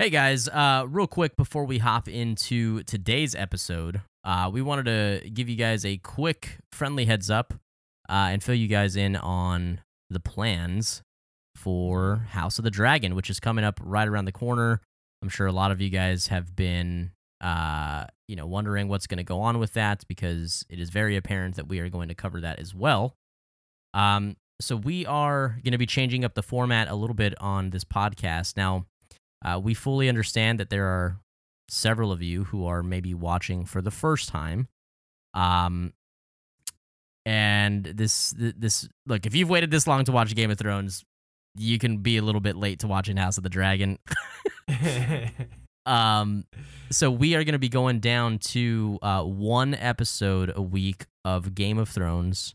Hey guys, uh, real quick before we hop into today's episode, uh, we wanted to give you guys a quick friendly heads up uh, and fill you guys in on the plans for House of the Dragon, which is coming up right around the corner. I'm sure a lot of you guys have been, uh, you know, wondering what's going to go on with that because it is very apparent that we are going to cover that as well. Um, so we are going to be changing up the format a little bit on this podcast now. Uh, we fully understand that there are several of you who are maybe watching for the first time. Um, and this, this, look, if you've waited this long to watch Game of Thrones, you can be a little bit late to watching House of the Dragon. um, so we are going to be going down to uh, one episode a week of Game of Thrones,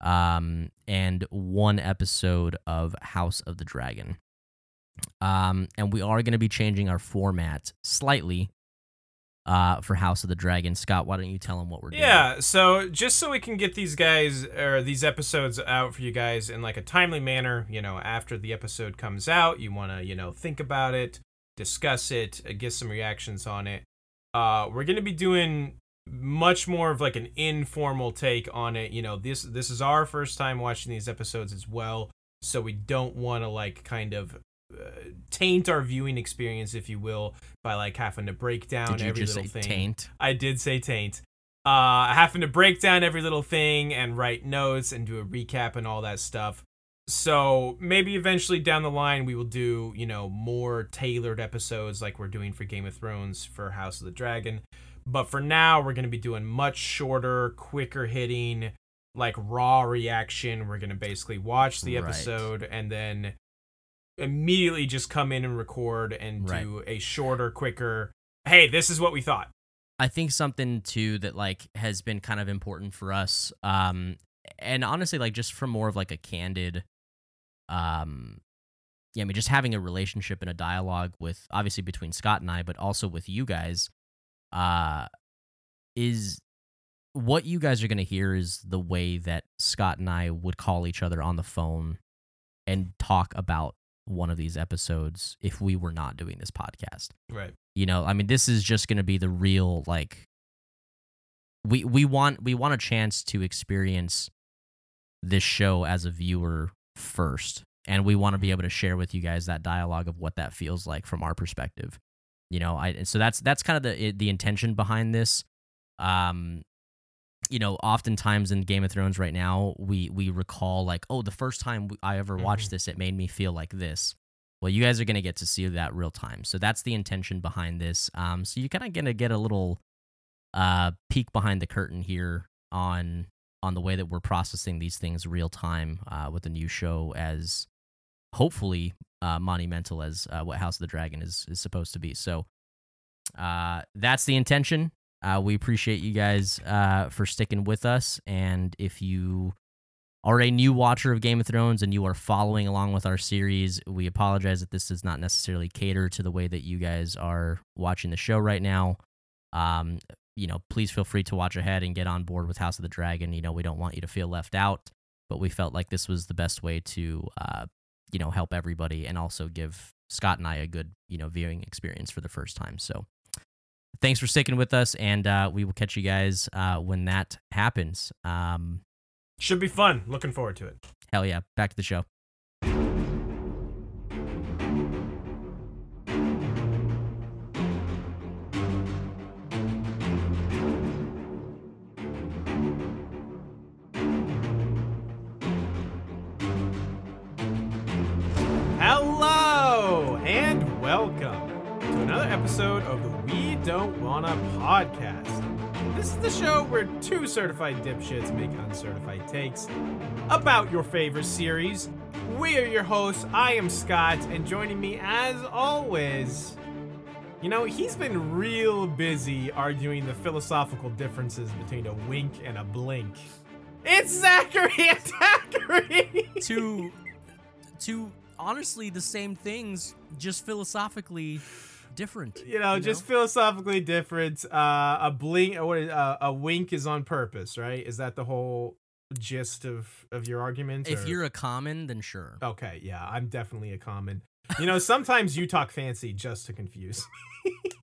um, and one episode of House of the Dragon. Um, and we are going to be changing our format slightly uh, for House of the Dragon. Scott, why don't you tell them what we're doing? Yeah, so just so we can get these guys or these episodes out for you guys in like a timely manner, you know, after the episode comes out, you want to, you know, think about it, discuss it, uh, get some reactions on it. Uh, we're going to be doing much more of like an informal take on it. You know, this this is our first time watching these episodes as well, so we don't want to like kind of taint our viewing experience, if you will, by like having to break down Did you every just little say thing. taint? I did say taint. Uh, having to break down every little thing and write notes and do a recap and all that stuff. So maybe eventually down the line we will do, you know, more tailored episodes like we're doing for Game of Thrones for House of the Dragon. But for now, we're going to be doing much shorter, quicker hitting, like raw reaction. We're going to basically watch the Right. episode and then immediately just come in and record and Right. do a shorter, quicker, hey, this is what we thought. I think something too that like has been kind of important for us, um, and honestly, like just from more of like a candid, um, yeah, I mean, just having a relationship and a dialogue with obviously between Scott and I, but also with you guys, uh, is what you guys are gonna hear is the way that Scott and I would call each other on the phone and talk about one of these episodes if we were not doing this podcast. Right. you know i mean this is just going to be the real like we we want we want a chance to experience this show as a viewer first and we want to be able to share with you guys that dialogue of what that feels like from our perspective. You know i and so that's that's kind of the the intention behind this. Um you know oftentimes in game of thrones right now we we recall like oh the first time i ever watched Mhm. this it made me feel like this. Well you guys are going to get to see that real time. So that's the intention behind this. Um so you're kind of going to get a little uh peek behind the curtain here on on the way that we're processing these things real time uh with the new show as hopefully uh monumental as uh, what house of the dragon is is supposed to be. So uh that's the intention uh we appreciate you guys uh for sticking with us and if you are a new watcher of Game of Thrones and you are following along with our series, we apologize that this does not necessarily cater to the way that you guys are watching the show right now. Um, you know, please feel free to watch ahead and get on board with House of the Dragon. You know, we don't want you to feel left out, but we felt like this was the best way to, uh, you know, help everybody and also give Scott and I a good, you know, viewing experience for the first time. So, thanks for sticking with us, and uh, we will catch you guys uh, when that happens. Um, Should be fun. Looking forward to it. hell yeah, back to the show. Two certified dipshits make uncertified takes about your favorite series. We are your hosts. I am Scott, and joining me as always, you know, he's been real busy arguing the philosophical differences between a wink and a blink. It's Zachary and Zachary! to to honestly the same things, just philosophically different. you know, just philosophically different. Uh, a blink, or uh, a wink is on purpose, right? Is that the whole gist of of your argument? if or- you're a common, then sure. okay, yeah, I'm definitely a common. You know, sometimes you talk fancy just to confuse.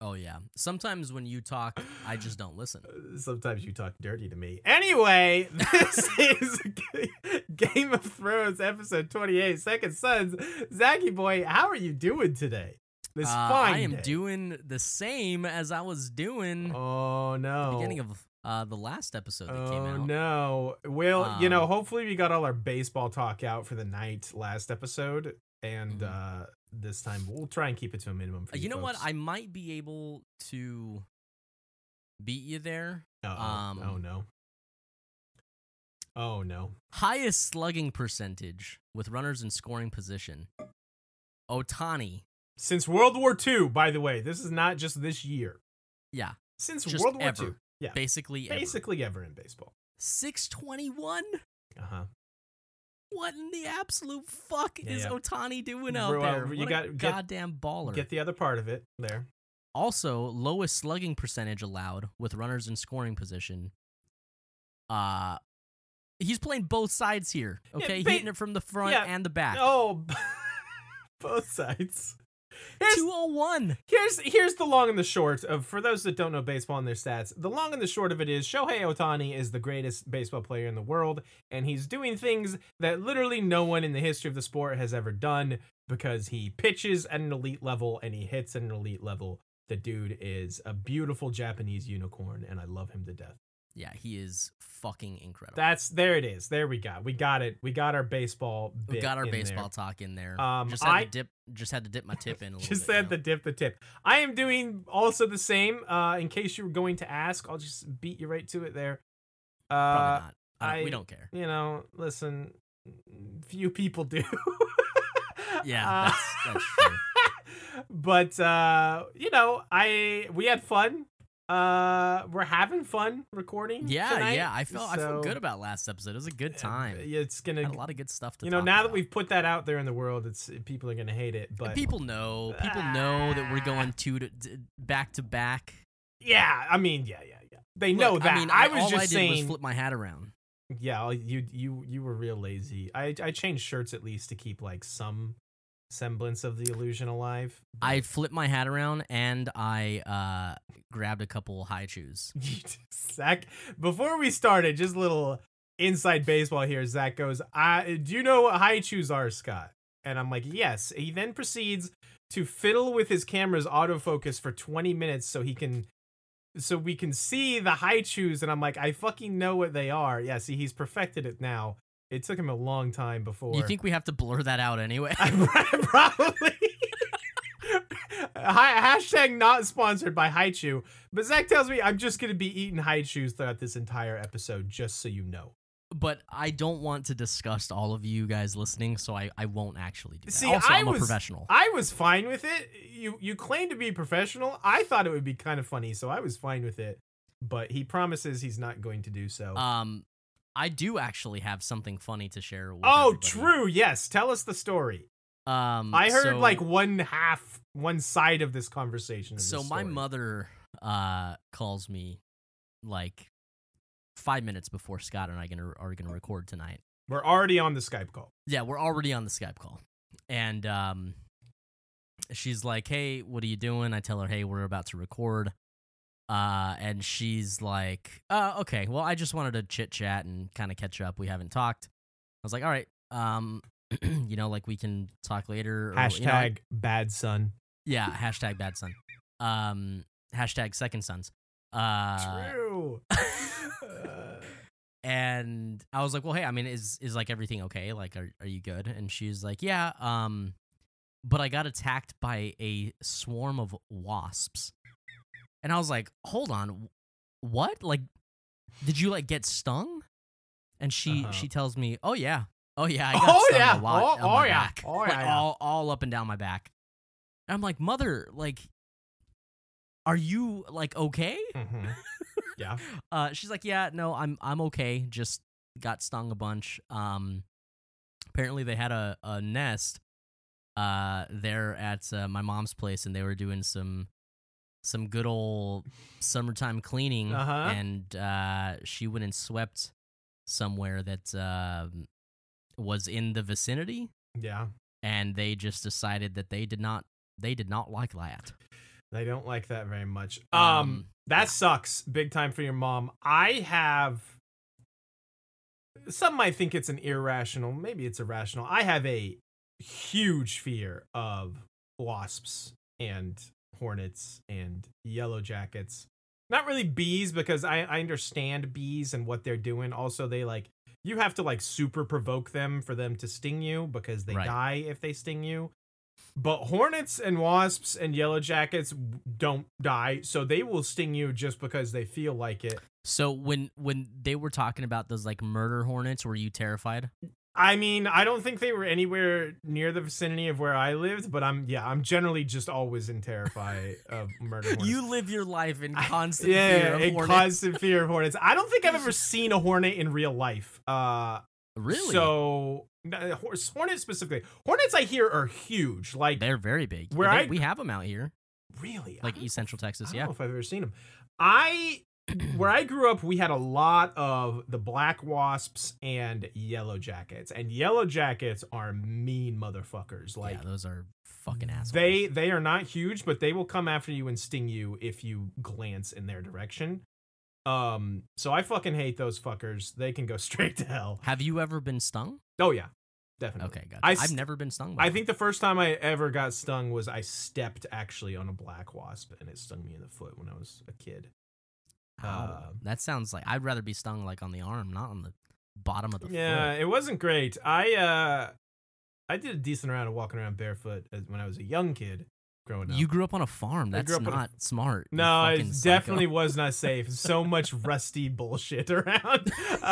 Oh yeah. Sometimes when you talk, I just don't listen. Sometimes you talk dirty to me. Anyway, this is Game of Thrones episode 28, Second Sons. Zachy boy, how are you doing today? This Uh, fine I am doing the same as I was doing Oh at no. the beginning of uh, the last episode that Oh came out. Oh no. Well, you know, Um, hopefully we got all our baseball talk out for the night last episode and Mhm. uh this time we'll try and keep it to a minimum for Uh, you know what? I might be able to beat you there. Um, oh no. Oh no. Highest slugging percentage with runners in scoring position. Ohtani. Since World War II, by the way, this is not just this year. Yeah. Since Just World War ever. II. Yeah. Basically ever. Basically ever in baseball. 621? Uh-huh. What in the absolute fuck Yeah, is yeah. Ohtani doing out Bro, uh, there? you What got- goddamn baller. Get the other part of it there. also, lowest slugging percentage allowed with runners in scoring position. Uh he's playing both sides here. Yeah, Okay, ba- hitting it from the front yeah, and the back. Oh, both sides. Here's, 201. here's here's the long and the short of for those that don't know baseball and their stats. The long and the short of it is Shohei Ohtani is the greatest baseball player in the world, and he's doing things that literally no one in the history of the sport has ever done because he pitches at an elite level and he hits at an elite level. The dude is a beautiful Japanese unicorn, and I love him to death. Yeah, he is fucking incredible. That's there it is. There we go. We got it. We got our baseball. we got our in there. baseball talk in there. Um, just had I- to dip just had to dip my tip in a little just bit. you had know? to dip the tip. I am doing also the same. Uh, in case you were going to ask, I'll just beat you right to it there. Uh, Probably not. I don't, we don't care. you know, listen, few people do. Yeah, Uh, that's, that's true. but uh, you know, I we had fun. Uh, we're having fun recording. Yeah, tonight, yeah. I felt I so, felt good about last episode. It was a good time. Yeah, It's gonna, Had a lot of good stuff to you know, now that we've put that out there in the world, it's people are gonna hate it. But people know, people know that we're going two to, d- back to back. yeah, I mean, yeah, yeah, yeah. They know that. I mean, I, I, was all just I did saying. was flip my hat around. Yeah, you you you were real lazy. I I changed shirts at least to keep like some semblance of the illusion alive. I flipped my hat around and I uh, grabbed a couple Hi-Chews. Zach, before we started, just a little inside baseball here. Zach goes, "I do you know what Hi-Chews are, Scott?" And I'm like, "Yes." He then proceeds to fiddle with his camera's autofocus for 20 minutes so he can so we can see the Hi-Chews and I'm like, "I fucking know what they are." Yeah, see, he's perfected it now. It took him a long time before. You think we have to blur that out anyway? Probably. Hashtag not sponsored by Hi-Chew, but Zach tells me I'm just gonna be eating Hi-Chews throughout this entire episode, just so you know. but I don't want to disgust all of you guys listening, so I, I won't actually do that. See, also, I am was- a professional. I was fine with it. You you claim to be professional. I thought it would be kind of funny, so I was fine with it. But he promises he's not going to do so. Um, I do actually have something funny to share. With oh, everybody. true. Yes, tell us the story. Um, I heard so- like one half, one side of this conversation. So this my mother uh calls me like five minutes before Scott and I gonna are gonna record tonight. We're already on the Skype call. Yeah, we're already on the Skype call, and um, she's like, "Hey, what are you doing?" I tell her, "Hey, we're about to record." Uh, and she's like, "Uh, okay. Well, I just wanted to chit chat and kind of catch up. We haven't talked." I was like, "All right, um, you know, like we can talk later." or, Hashtag you know, bad son. yeah. Hashtag bad son. Um, hashtag second sons. Uh, True. Uh, and I was like, "Well, hey, I mean, is is like everything okay? Like, are are you good?" And she's like, "Yeah, um, but I got attacked by a swarm of wasps." And I was like, "Hold on, what? Like, did you like get stung?" And she Uh-huh. she tells me, "Oh yeah, oh yeah, I got Oh, stung yeah. a lot Oh, oh, yeah. back, Oh, Like, yeah, all all up and down my back." And I'm like, "Mother, like." Are you like okay? mhm. Yeah. Uh, she's like, yeah, no, I'm I'm okay. Just got stung a bunch. Um, apparently they had a a nest, uh, there at uh, my mom's place, and they were doing some some good old summertime cleaning, Uh-huh. and uh, she went and swept somewhere that um was in the vicinity, Yeah. and they just decided that they did not they did not like that. They don't like that very much. Um, Um, that yeah. sucks big time for your mom. I have some might think it's an irrational, maybe it's irrational. I have a huge fear of wasps and hornets and yellow jackets. Not really bees because I, I understand bees and what they're doing. Also, they like you have to like super provoke them for them to sting you because they Right. die if they sting you. But hornets and wasps and yellow jackets don't die, so they will sting you just because they feel like it. So when when they were talking about those like murder hornets, were you terrified? I mean, I don't think they were anywhere near the vicinity of where I lived, but I'm yeah, I'm generally just always in terrified of murder hornets. You live your life in constant yeah, fear of in hornets. constant fear of hornets. I don't think I've ever seen a hornet in real life. Uh, really? So hornets specifically, hornets I hear are huge. Like they're very big. Where They- I- we have them out here, really, like East Central I Texas. don't Yeah. know if I've ever seen them. I where I grew up, we had a lot of the black wasps and yellow jackets, and yellow jackets are mean motherfuckers. Like yeah, those are fucking assholes. they they are not huge, but they will come after you and sting you if you glance in their direction. Um, so I fucking hate those fuckers. They can go straight to hell. have you ever been stung? Oh yeah, definitely. Okay, good. I I've never been stung. By I think the first time I ever got stung was I stepped actually on a black wasp and it stung me in the foot when I was a kid. Ow. uh, that sounds like I'd rather be stung like on the arm, not on the bottom of the yeah, foot. it wasn't great. I uh I did a decent amount of walking around barefoot as, when I was a young kid growing up. You grew up on a farm. That's up a not smart. no, it definitely was not safe. So much rusty bullshit around.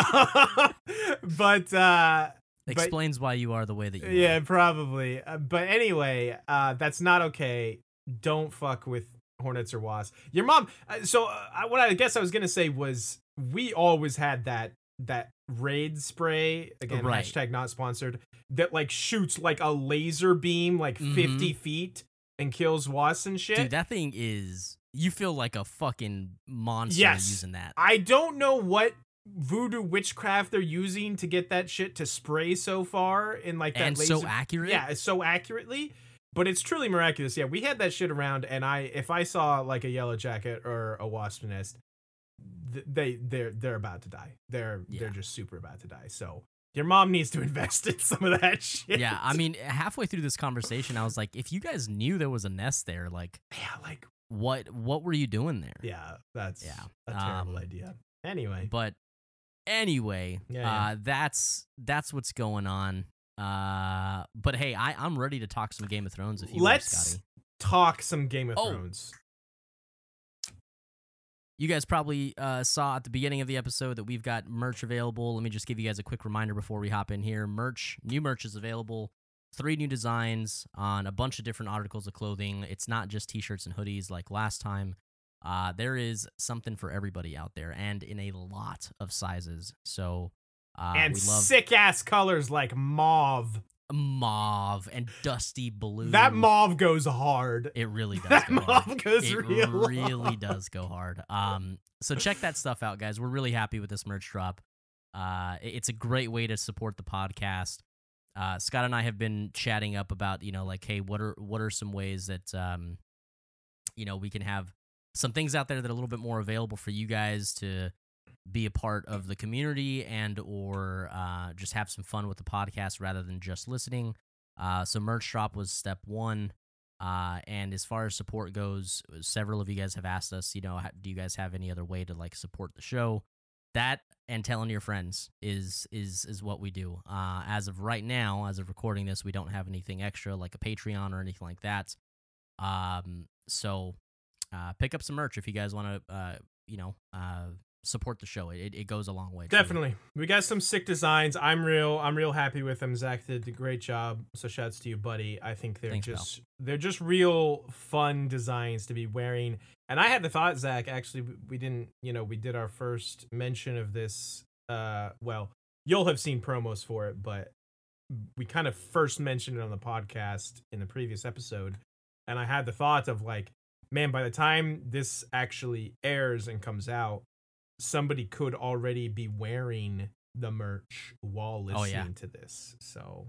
but uh but- explains why you are the way that you are. yeah, are. probably. Uh, but anyway, uh that's not okay. Don't fuck with hornets or wasps. Your mom. Uh, so uh, what I guess I was gonna say was we always had that that raid spray again Right. hashtag not sponsored that like shoots like a laser beam like Mhm. 50 feet and kills wasps and shit Dude, that thing is. You feel like a fucking monster Yes. using that. I don't know what voodoo witchcraft they're using to get that shit to spray so far in like that and laser. so accurate. yeah, it's so accurately, but it's truly miraculous. Yeah, we had that shit around, and I if I saw like a yellow jacket or a wasp nest, th- they they're they're about to die. They're Yeah. they're just super about to die. So your mom needs to invest in some of that shit. Yeah, I mean, halfway through this conversation, I was like, if you guys knew there was a nest there, like, yeah, like what what were you doing there? yeah, that's Yeah, a terrible um, idea. Anyway, But anyway, Yeah, uh, yeah. that's that's what's going on. Uh, but hey, I I'm ready to talk some Game of Thrones if you let's are, Scotty. talk some Game of Oh. Thrones. You guys probably uh, saw at the beginning of the episode that we've got merch available. Let me just give you guys a quick reminder before we hop in here. Merch, new merch is available. Three new designs on a bunch of different articles of clothing. It's not just t-shirts and hoodies like last time. Uh, there is something for everybody out there, and in a lot of sizes. So, uh, and love sick ass colors like mauve. mauve and dusty blue. That mauve goes hard. It really does. That go hard. mauve goes it real really hard. does go hard. Um, so check that stuff out, guys. We're really happy with this merch drop. Uh, it's a great way to support the podcast. Uh, Scott and I have been chatting up about, you know, like, hey, what are what are some ways that, um, you know, we can have some things out there that are a little bit more available for you guys to be a part of the community and or uh, just have some fun with the podcast rather than just listening. Uh, so merch drop was step one. Uh, and as far as support goes, several of you guys have asked us, you know, do you guys have any other way to like support the show? That and telling your friends is is is what we do. Uh, as of right now, as of recording this, we don't have anything extra like a Patreon or anything like that. Um, so uh, pick up some merch if you guys want to, uh, you know, uh, support the show. It, it goes a long way. Definitely. We got some sick designs. I'm real I'm real happy with them. Zach did a great job. So shouts to you, buddy. I think they're Thanks, pal. just they're just real fun designs to be wearing. And I had the thought, Zach, actually we- we didn't, you know, we did our first mention of this uh well, you'll have seen promos for it, but we kind of first mentioned it on the podcast in the previous episode. And I had the thought of like, man, by the time this actually airs and comes out, somebody could already be wearing the merch while listening Oh, yeah. to this. So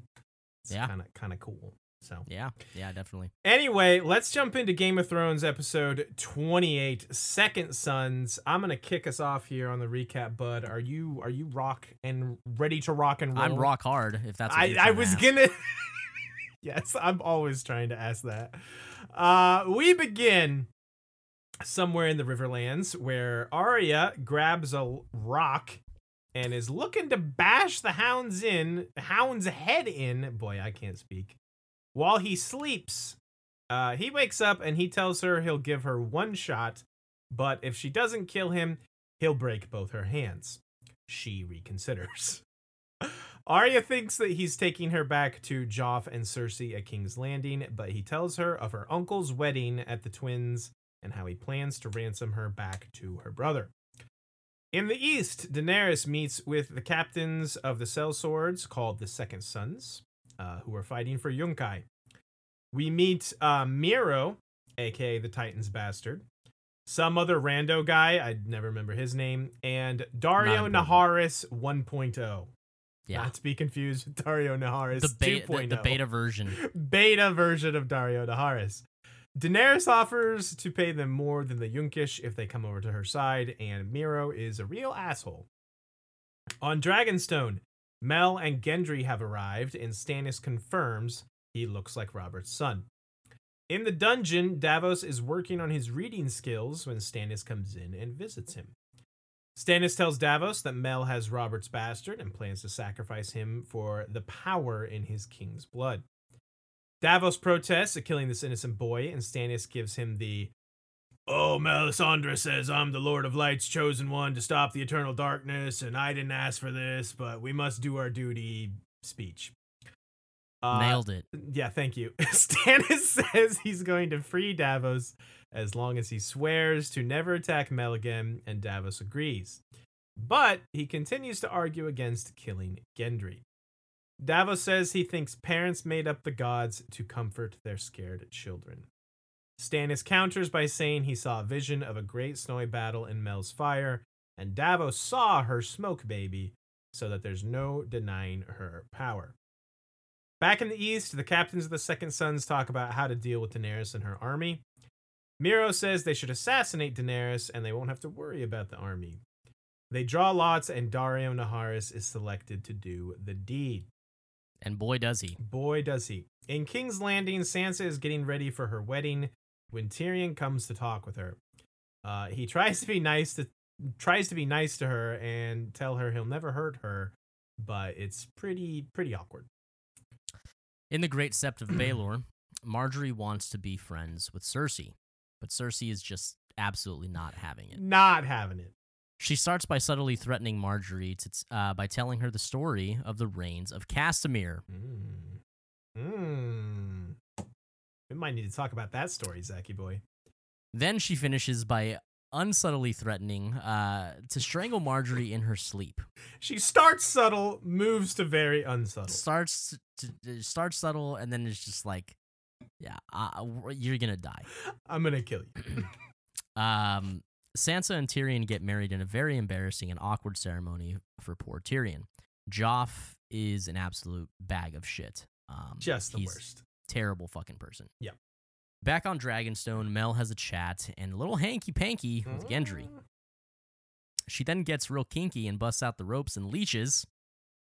It's Yeah. kind of kind of cool. So Yeah, yeah, definitely. Anyway, let's jump into Game of Thrones episode 28, Second Sons. I'm gonna kick us off here on the recap, bud. Are you are you rock and ready to rock and roll? I'm rock hard. If that's what I, I was ask. gonna Yes, I'm always trying to ask that. Uh we begin somewhere in the Riverlands where Arya grabs a rock and is looking to bash the hound's in hound's head in. Boy, I can't speak. While he sleeps, uh, he wakes up and he tells her he'll give her one shot, but if she doesn't kill him, he'll break both her hands. She reconsiders. Arya thinks that he's taking her back to Joff and Cersei at King's Landing, but he tells her of her uncle's wedding at the twins and how he plans to ransom her back to her brother. In the east, Daenerys meets with the captains of the sellswords called the Second Sons, uh, who are fighting for Yunkai. We meet uh, Mero, aka the Titan's bastard, some other rando guy, I never remember his name, and Daario Naharis 1.0. Yeah, Not to be confused with Daario Naharis the, beta, 2.0 the, the beta version. beta version of Daario Naharis. Daenerys offers to pay them more than the Yunkish if they come over to her side, and Mero is a real asshole. On Dragonstone, Mel and Gendry have arrived, and Stannis confirms he looks like Robert's son. In the dungeon, Davos is working on his reading skills when Stannis comes in and visits him. Stannis tells Davos that Mel has Robert's bastard and plans to sacrifice him for the power in his king's blood. Davos protests at killing this innocent boy, and Stannis gives him the Oh, Melisandre says I'm the Lord of Light's chosen one to stop the eternal darkness, and I didn't ask for this, but we must do our duty speech. Uh, Nailed it. yeah, thank you. Stannis says he's going to free Davos as long as he swears to never attack Mel again, and Davos agrees. But he continues to argue against killing Gendry. Davos says he thinks parents made up the gods to comfort their scared children. Stannis counters by saying he saw a vision of a great snowy battle in Mel's fire, and Davos saw her smoke baby, so that there's no denying her power. Back in the east, the captains of the Second Sons talk about how to deal with Daenerys and her army. Mero says they should assassinate Daenerys and they won't have to worry about the army. They draw lots, and Daario Naharis is selected to do the deed. And boy, does he. Boy, does he. In King's Landing, Sansa is getting ready for her wedding when Tyrion comes to talk with her. Uh, he tries to be nice to tries to be nice to her and tell her he'll never hurt her, but it's pretty pretty awkward. In the Great Sept of Baelor, Margaery wants to be friends with Cersei, but Cersei is just absolutely not having it. Not having it. She starts by subtly threatening Margaery to, uh, by telling her the story of the Rains of Castamere. Mm. Mm. We might need to talk about that story, Zachy boy. Then she finishes by unsubtly threatening uh, to strangle Margaery in her sleep. She starts subtle, moves to very unsubtle. Starts to, to starts subtle, and then it's just like, yeah, uh, you're gonna die. I'm gonna kill you. Um, Sansa and Tyrion get married in a very embarrassing and awkward ceremony for poor Tyrion. Joff is an absolute bag of shit. Um, Just the worst. Terrible fucking person. Yep. Back on Dragonstone, Mel has a chat and a little hanky panky with Gendry. Mm. She then gets real kinky and busts out the ropes and leeches.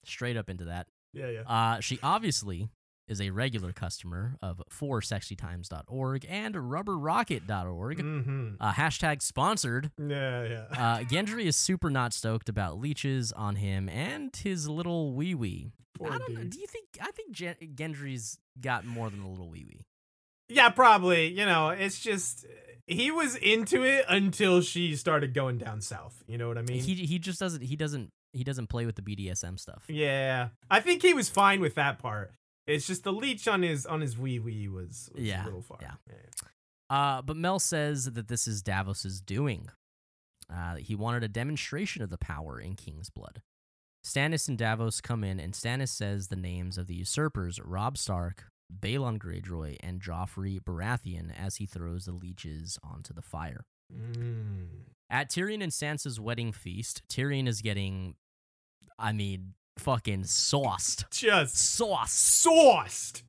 Straight up into that. Yeah, yeah. Uh, she obviously is a regular customer of forsexytimes.org and rubberrocket.org. Mm-hmm. Uh, hashtag sponsored. Yeah, yeah. Uh, Gendry is super not stoked about leeches on him and his little wee wee. I don't know. Do you think? I think Gen- Gendry's got more than a little wee wee. Yeah, probably. You know, it's just he was into it until she started going down south. You know what I mean? He he just doesn't he doesn't he doesn't play with the BDSM stuff. yeah, I think he was fine with that part. It's just the leech on his on his wee wee was, was Yeah, a little far. yeah. Uh, but Mel says that this is Davos's doing. Uh, he wanted a demonstration of the power in King's blood. Stannis and Davos come in, and Stannis says the names of the usurpers Robb Stark, Balon Greyjoy, and Joffrey Baratheon as he throws the leeches onto the fire. Mm. At Tyrion and Sansa's wedding feast, Tyrion is getting, I mean, fucking sauced. Just Sauce. sauced.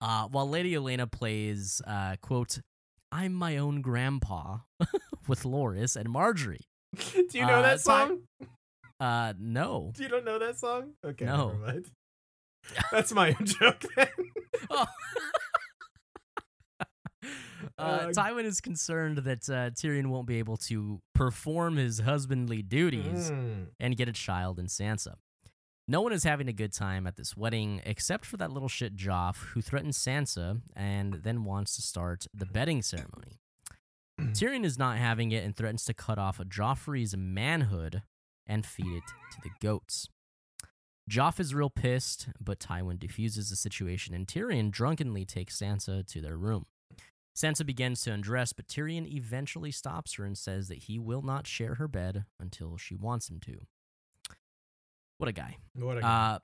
Uh, while Lady Olenna plays, uh, quote, I'm my own grandpa with Loras and Margaery. Do you know Uh, that song? Uh, no. Do you don't know that song? Okay, No. That's my own joke then. Oh. uh, Uh, Tywin is concerned that uh, Tyrion won't be able to perform his husbandly duties Mm. and get a child in Sansa. No one is having a good time at this wedding except for that little shit Joff who threatens Sansa and then wants to start the bedding ceremony. Tyrion is not having it and threatens to cut off Joffrey's manhood and feed it to the goats. Joff is real pissed, but Tywin defuses the situation and Tyrion drunkenly takes Sansa to their room. Sansa begins to undress, but Tyrion eventually stops her and says that he will not share her bed until she wants him to. What a guy. What a Uh,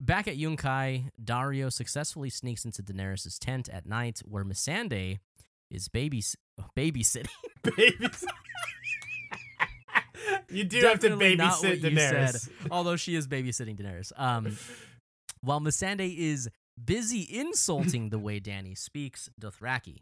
back at Yunkai, Daario successfully sneaks into Daenerys' tent at night where Missandei is babys- babysitting. babies. you do have to babysit you said. Daenerys. although she is babysitting Daenerys. Um, while Missandei is busy insulting the way Dany speaks Dothraki,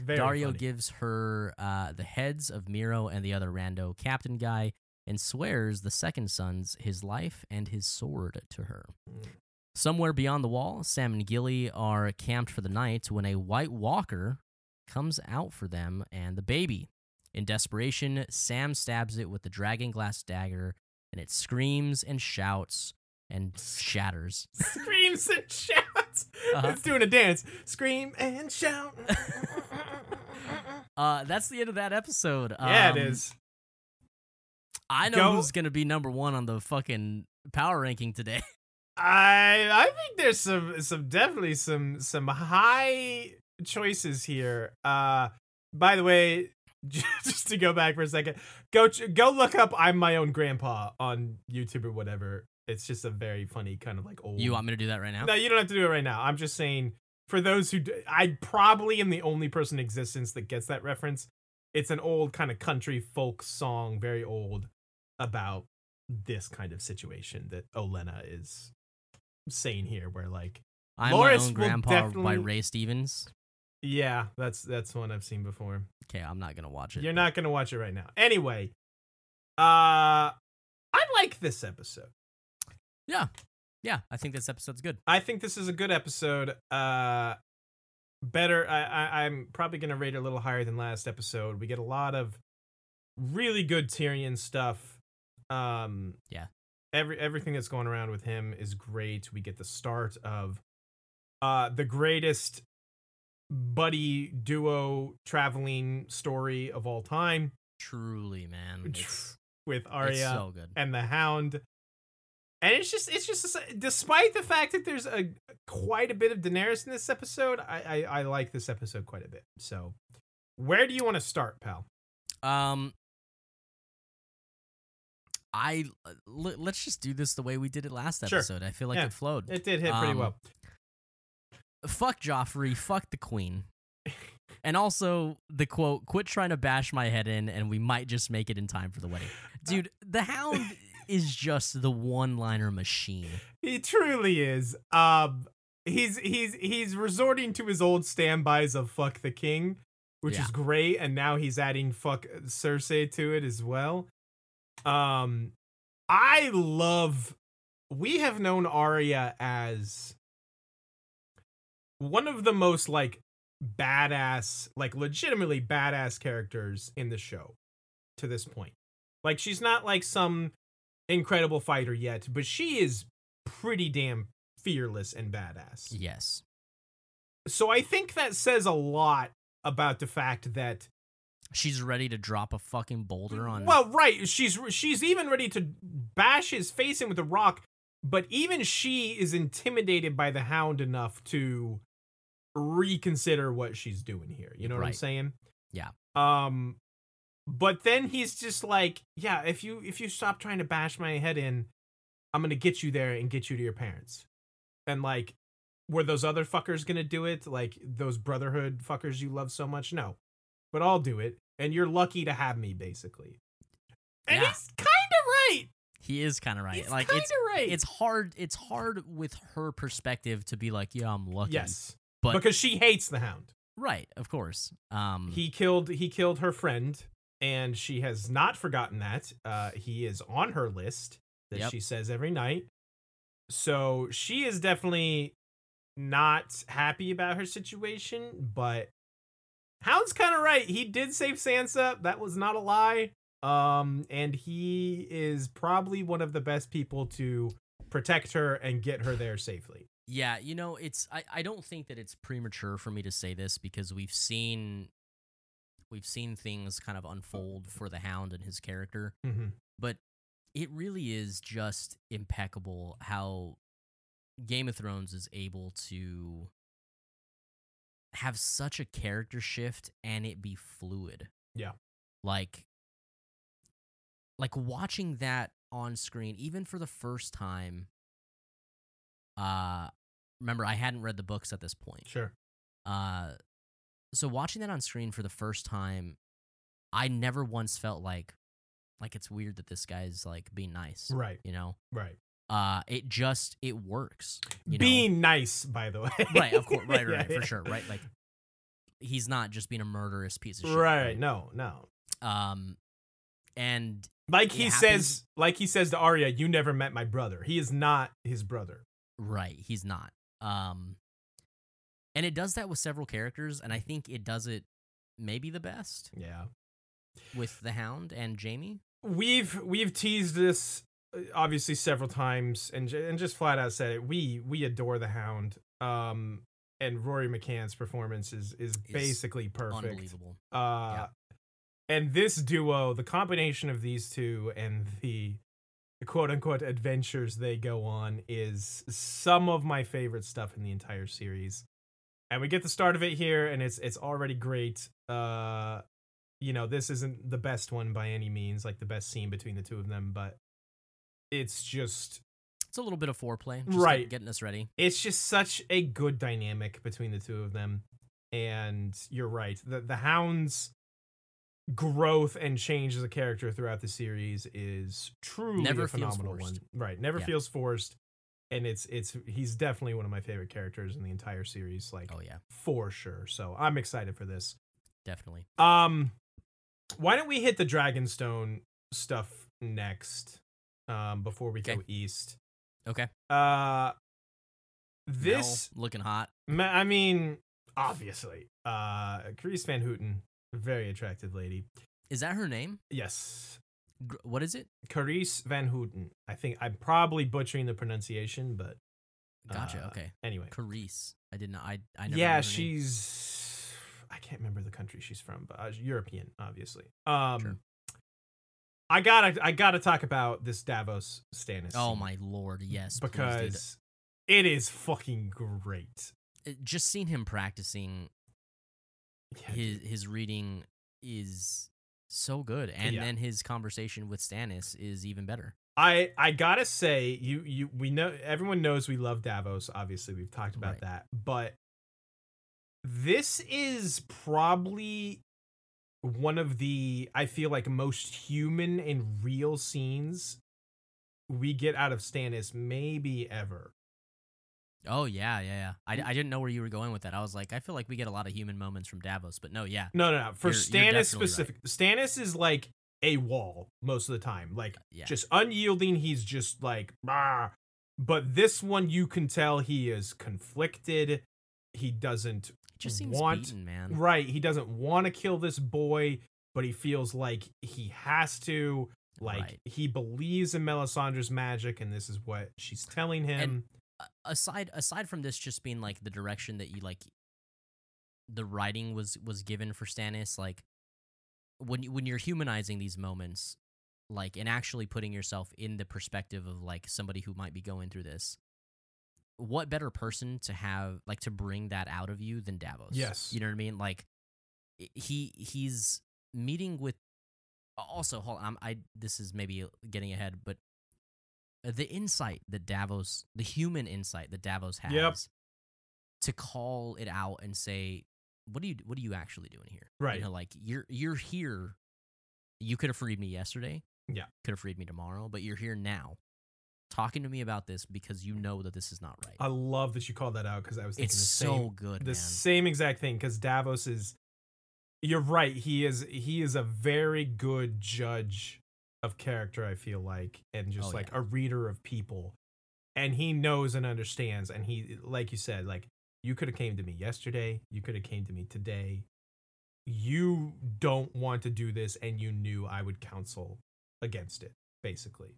Very Daario funny. gives her uh, the heads of Mero and the other rando captain guy and swears the second son's his life and his sword to her. Mm. Somewhere beyond the wall, Sam and Gilly are camped for the night when a White Walker comes out for them and the baby. In desperation, Sam stabs it with the dragon glass dagger and it screams and shouts and shatters. screams and shouts. Uh-huh. It's doing a dance. Scream and shout. Uh, that's the end of that episode. yeah, Um, it is. I know Go- who's gonna be number one on the fucking power ranking today. I I think there's some some definitely some some high choices here. Uh, by the way, just to go back for a second, go go look up "I'm My Own Grandpa" on YouTube or whatever. It's just a very funny kind of like old. You want me to do that right now? No, you don't have to do it right now. I'm just saying for those who I probably am the only person in existence that gets that reference. It's an old kind of country folk song, very old, about this kind of situation that Olenna is saying here, where like, I'm Loras my own grandpa by Ray Stevens. yeah, that's that's one I've seen before. Okay, I'm not gonna watch it. You're not gonna watch it right now. Anyway, uh, I like this episode. Yeah, yeah. I think this episode's good. I think this is a good episode. Uh, better. I, I I'm probably gonna rate it a little higher than last episode. We get a lot of really good Tyrion stuff. Um, Yeah. Every everything that's going around with him is great. We get the start of uh the greatest buddy duo traveling story of all time Truly, man. With Arya so and the Hound. And it's just, it's just, despite the fact that there's a quite a bit of Daenerys in this episode, I, I, I like this episode quite a bit. So, where do you want to start, pal? Um, I l- let's just do this the way we did it last episode. Sure. I feel like Yeah. it flowed. It did hit pretty Um, well. fuck Joffrey, fuck the queen. And also the quote, quit trying to bash my head in and we might just make it in time for the wedding. Dude, the hound is just the one-liner machine. He truly is. Um, he's he's he's resorting to his old standbys of "fuck the king," which Yeah. is great, and now he's adding "fuck Cersei" to it as well. Um, I love. We have known Arya as one of the most like badass, like legitimately badass characters in the show to this point. Like she's not like some incredible fighter yet, but she is pretty damn fearless and badass. Yes. So I think that says a lot about the fact that She's ready to drop a fucking boulder on well, right, she's she's even ready to bash his face in with a rock, but even she is intimidated by the hound enough to reconsider what she's doing here. You know what I'm saying? Yeah. Um but then he's just like, yeah, if you if you stop trying to bash my head in, I'm going to get you there and get you to your parents. And like were those other fuckers going to do it? Like those brotherhood fuckers you love so much? No. But I'll do it and you're lucky to have me basically. And Yeah. he's kind of right. he is kind of right. He's like kind it's of right. it's hard. It's hard with her perspective to be like, yeah, I'm lucky. yes, but because she hates the Hound. right, of course. Um, He killed he killed her friend, and she has not forgotten that. Uh, he is on her list that Yep. she says every night. So she is definitely not happy about her situation, but Hound's kind of right. He did save Sansa. That was not a lie. Um, and he is probably one of the best people to protect her and get her there safely. Yeah, you know, it's I, I don't think that it's premature for me to say this because we've seen we've seen things kind of unfold for the Hound and his character, Mm-hmm. but it really is just impeccable how Game of Thrones is able to have such a character shift and it be fluid. Yeah. Like like watching that on screen even for the first time uh remember I hadn't read the books at this point. Sure. Uh so watching that on screen for the first time I never once felt like like it's weird that this guy's like being nice, Right. you know? Right. Uh it just it works. You know? Being nice, by the way. right, of course, right, right, Yeah, right, yeah. for sure, right? Like he's not just being a murderous piece of shit. Right. No, no. Um and Like he happens- says, like he says to Arya, "You never met my brother. He is not his brother." right, he's not. Um and it does that with several characters and I think it does it maybe the best Yeah. with the Hound and Jaime. We've we've teased this obviously several times, and and just flat out said it. We we adore the Hound. Um, and Rory McCann's performance is is basically perfect. Unbelievable. Uh, Yeah. and this duo, the combination of these two and the quote unquote adventures they go on is some of my favorite stuff in the entire series. And we get the start of it here and it's it's already great. Uh you know, this isn't the best one by any means, like the best scene between the two of them, but it's just It's a little bit of foreplay, just Right. get- getting us ready. it's just such a good dynamic between the two of them and you're right the the hound's growth and change as a character throughout the series is truly Never a phenomenal one right never Yeah. feels forced and it's it's he's definitely one of my favorite characters in the entire series like Oh yeah, for sure so i'm excited for this definitely. um why don't we hit the dragonstone stuff next um before we go east Okay. uh this Mel looking hot. Ma- I mean, obviously, uh, Carice Van Houten, very attractive lady. Is that her name? Yes, What is it? Carice Van Houten. I think I'm probably butchering the pronunciation, but Gotcha. Uh, okay. anyway. Carice. I didn't. I. I never. Yeah, her name. she's. I can't remember the country she's from, but uh, European, obviously. Um, Sure. I gotta, I gotta talk about this Davos Stannis. Oh my lord! Yes. because it is fucking great. It- just seeing him practicing Yeah, his his reading is so good, and Yeah. then his conversation with Stannis is even better. I I gotta say you you we know everyone knows we love Davos. Obviously, we've talked about Right. that, but this is probably one of the I feel like most human and real scenes we get out of Stannis maybe ever. Oh yeah, yeah, yeah. I, I didn't know where you were going with that. I was like, I feel like we get a lot of human moments from Davos, but no, yeah, No, no, no. For You're- you're Stannis definitely specific, Stannis is like a wall most of the time. Like yeah. just unyielding. He's just like, bah. but this one you can tell he is conflicted. He doesn't just seems want- beaten, man. right. He doesn't want to kill this boy, but he feels like he has to. Like Right. he believes in Melisandre's magic, and this is what she's telling him. A- aside aside from this just being like the direction that you like the writing was was given for Stannis like when you, when you're humanizing these moments like and actually putting yourself in the perspective of like somebody who might be going through this what better person to have like to bring that out of you than Davos Yes. you know what I mean like he he's meeting with also hold on, I'm, I this is maybe getting ahead but the insight that Davos, the human insight that Davos has, Yep. to call it out and say, "What do you? What are you actually doing here?" Right. You know, like you're you're here. You could have freed me yesterday, Yeah. Could have freed me tomorrow, but you're here now talking to me about this because you know that this is not right. I love that you called that out because I was thinking it's the so same, good, the man. same exact thing. Because Davos is, you're right. He is he is a very good judge of character. I feel like, and just Oh, like yeah. a reader of people, and he knows and understands. And he, like you said, like you could have came to me yesterday. You could have came to me today. You don't want to do this, and you knew I would counsel against it. Basically,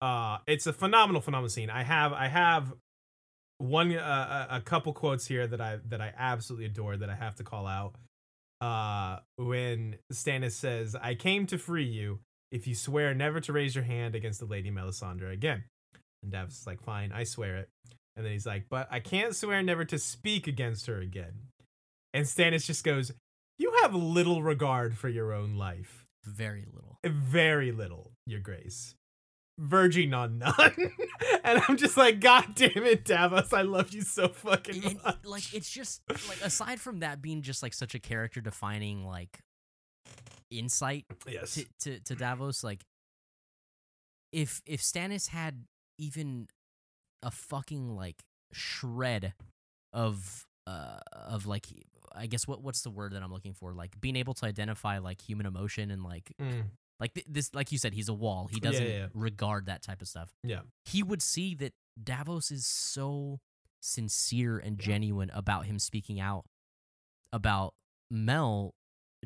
uh, it's a phenomenal, phenomenal scene. I have, I have one, uh, a a couple quotes here that I that I absolutely adore that I have to call out. Uh, when Stannis says, "I came to free you if you swear never to raise your hand against the Lady Melisandre again," and Davos is like, "Fine, I swear it." And then he's like, "But I can't swear never to speak against her again." And Stannis just goes, "You have little regard for your own life." Very little. very little, Your Grace. Verging on none. and I'm just like, God damn it, Davos, I love you so fucking And, much. like it's just like aside from that being just like such a character defining like insight yes. to, to, to Davos, like if if Stannis had even a fucking like shred of uh of like I guess what what's the word that I'm looking for? Like being able to identify like human emotion and like Mm, like th- this like you said he's a wall. He doesn't yeah, yeah. regard that type of stuff. yeah. He would see that Davos is so sincere and genuine about him speaking out about Mel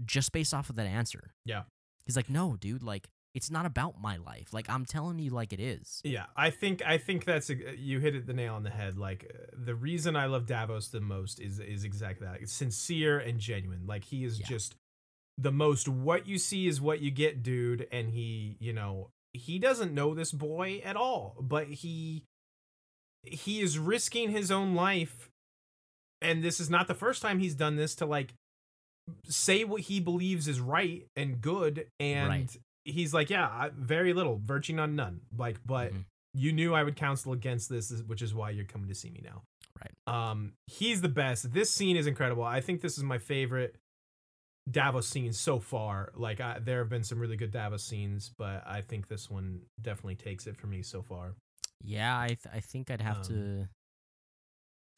just based off of that answer. Yeah. He's like, "No, dude, like it's not about my life. Like I'm telling you like it is." Yeah, I think I think that's a, you hit it the nail on the head. Like uh, the reason I love Davos the most is is exactly that. It's sincere and genuine. Like he is Yeah. just the most what you see is what you get, dude. And he, you know, he doesn't know this boy at all, but he he is risking his own life. And this is not the first time he's done this to like say what he believes is right and good and Right. he's like yeah very little verging on none like but Mhm. you knew i would counsel against this which is why you're coming to see me now Right. um he's the best this scene is incredible i think this is my favorite davos scenes so far like I, there have been some really good davos scenes but i think this one definitely takes it for me so far Yeah, I th- I think I'd have Um, to.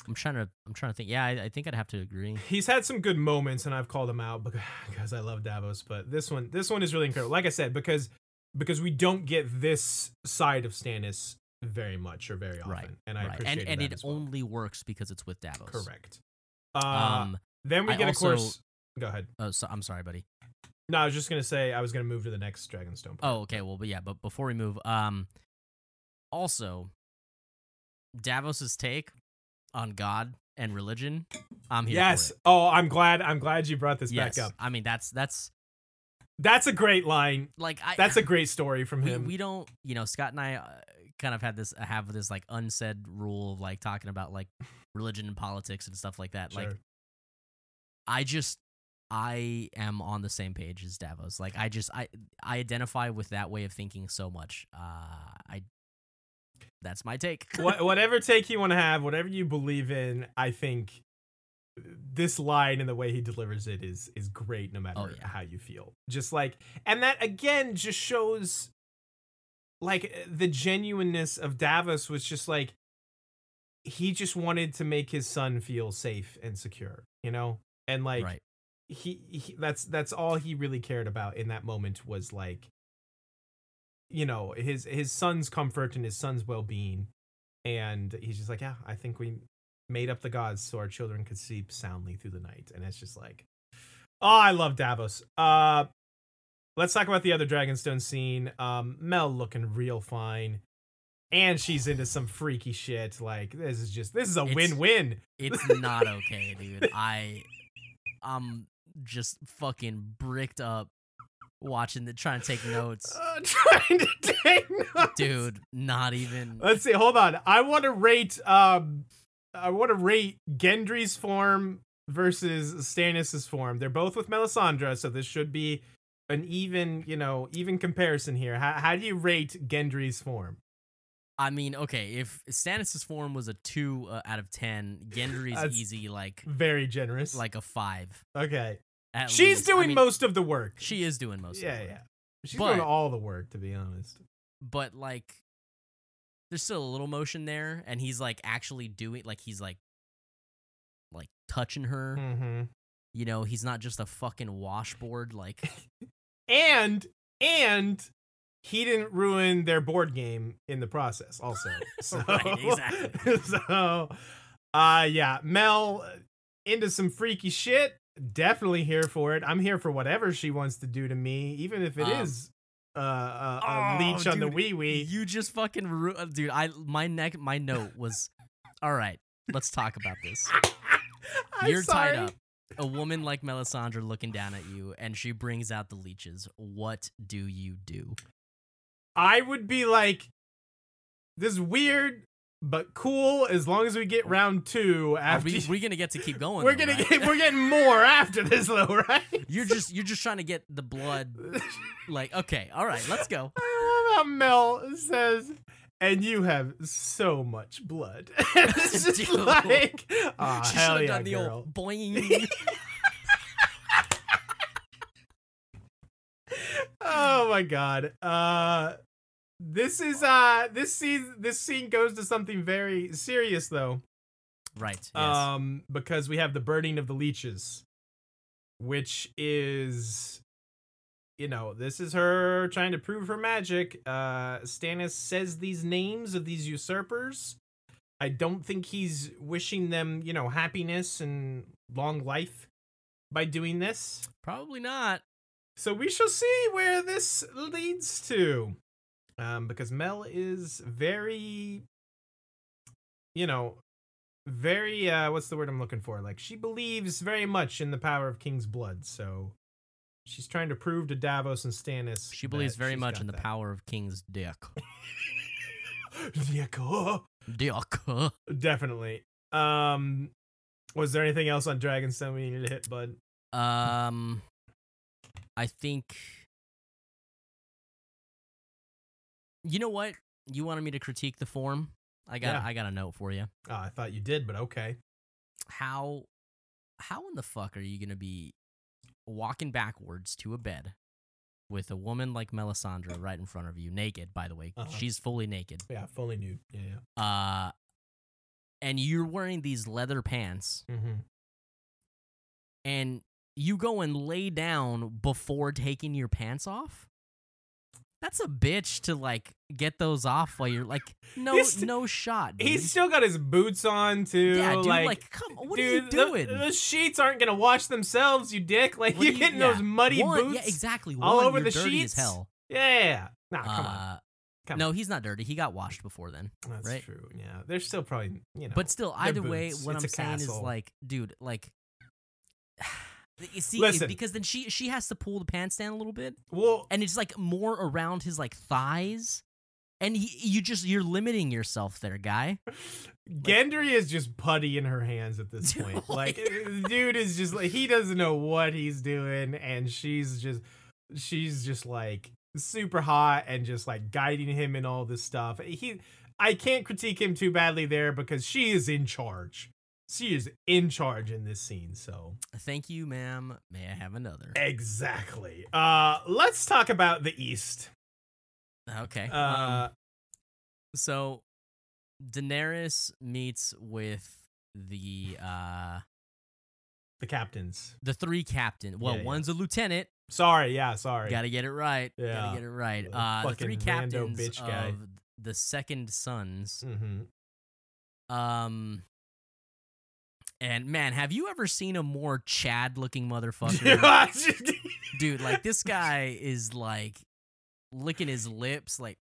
I'm trying to. I'm trying to think. Yeah, I, I think I'd have to agree. he's had some good moments and I've called him out bec- because I love Davos, but this one this one is really incredible. Like I said, because because we don't get this side of Stannis very much or very often. Right, And I right. appreciate And and it well. only works because it's with Davos. correct. Uh, Um. then we I get also- of course go ahead. Oh, so I'm sorry, buddy. No, I was just gonna say I was gonna move to the next Dragonstone. part. Oh, okay. Well, but yeah, but before we move, um, also, Davos's take on God and religion. I'm here. yes. For it. Oh, I'm glad. I'm glad you brought this Yes. back up. I mean, that's that's That's a great line. like I. That's a great story from we, him. we don't you know Scott and I uh, kind of had this have this like unsaid rule of like talking about like religion and politics and stuff like that. Like I just I am on the same page as Davos. Like I just I I identify with that way of thinking so much. Uh I that's my take. what, whatever take you want to have, whatever you believe in, I think this line and the way he delivers it is is great no matter Oh, yeah. how you feel. Just like and that again just shows like the genuineness of Davos was just like he just wanted to make his son feel safe and secure, you know? And like right. He, he that's that's all he really cared about in that moment was like you know his his son's comfort and his son's well-being. And he's just like yeah i think we made up the gods so our children could sleep soundly through the night. And it's just like oh i love davos. Uh let's talk about the other dragonstone scene. Um mel looking real fine. And she's into some freaky shit. Like this is just this is a It's- win-win. It's not okay, dude. I I'm just fucking bricked up watching the trying to take notes. uh, trying to take notes. Dude, not even Let's see. Hold on. I want to rate. Um, I want to rate Gendry's form versus Stannis's form. They're both with Melisandre, so this should be an even, you know, even comparison here. How, how do you rate Gendry's form? I mean, okay, if Stannis' form was a two uh, out of ten, Gendry's easy like Very generous. like a five. okay, at she's least. I doing mean, most of the work. She is doing most. yeah, of the yeah. She's But- doing all the work, to be honest. but like there's still a little motion there and he's like actually doing like he's like like touching her Mm-hmm. you know he's not just a fucking washboard like And and he didn't ruin their board game in the process. Also, so Right, exactly. so, uh, yeah, Mel uh, into some freaky shit. Definitely here for it. I'm here for whatever she wants to do to me, even if it is Um, uh, a, a oh, leech on the wee wee. you just fucking ru- uh, dude i my neck my note was all right let's talk about this you're tied up a woman like melisandre looking down at you and she brings out the leeches what do you do I would be like, this is weird, but cool. As long as we get round two after. we, we gonna get to keep going we're though, gonna right? get we're getting more after this though, right? you're just you're just trying to get the blood like okay all right let's go I love how Mel says, and you have so much blood. it's just like, oh, she hell should have yeah, done the girl. old boing oh my god. Uh, this is uh, this scene this scene goes to something very serious though. right yes. Um, because we have the burning of the leeches, which is, you know, this is her trying to prove her magic. Uh, Stannis says these names of these usurpers. I don't think he's wishing them, you know, happiness and long life by doing this. probably not So we shall see where this leads to. Um, because Mel is very, you know, very, uh, what's the word I'm looking for? Like, she believes very much in the power of King's blood. So she's trying to prove to Davos and Stannis. she believes very much in the that. power of king's dick cool. dick Definitely. Um, was there anything else on Dragonstone we needed to hit, bud? Um, I think. You know what? You wanted me to critique the form. I got. Yeah. I got a note for you. Oh, I thought you did, but okay. How, how in the fuck are you gonna be walking backwards to a bed with a woman like Melisandre right in front of you, naked? By the way, Uh-huh. she's fully naked. Yeah, fully nude. Yeah, yeah. Uh, and you're wearing these leather pants, Mm-hmm. and you go and lay down before taking your pants off. That's a bitch to like get those off while you're like no He's- no shot. Dude. He's still got his boots on too. yeah, dude. like, Like, come on, what dude, are you the- doing? those sheets aren't gonna wash themselves, you dick. Like What you're you- getting yeah. those muddy One- boots Yeah, exactly. all One, over you're the sheets. hell. Yeah. Nah, come on. Uh, Come no, he's not dirty. He got washed before then. That's right. true. Yeah, they're still probably you know. But still, either way, what It's I'm saying is like, dude, like. You see, Listen. because then she she has to pull the pants down a little bit, well, and it's like more around his like thighs, and he, you just you're limiting yourself there, guy. Gendry is just putty in her hands at this oh point. like- Like, eh, eh, dude is just like he doesn't know what he's doing, and she's just she's just like super hot and just like guiding him in all this stuff. He, I can't critique him too badly there because she is in charge. She is in charge in this scene. So Thank you, ma'am. May I have another? exactly. Uh, let's talk about the East. Okay. Uh, um, so Daenerys meets with the uh the captains. the three captain. Well, Yeah, yeah. one's a lieutenant. Sorry, yeah, sorry. Got to get it right. yeah. gotta get it right. The Uh, the three captains bitch guy. of the second sons. Mm-hmm. Um. And man, have you ever seen a more Chad looking motherfucker? Dude, like this guy is like licking his lips like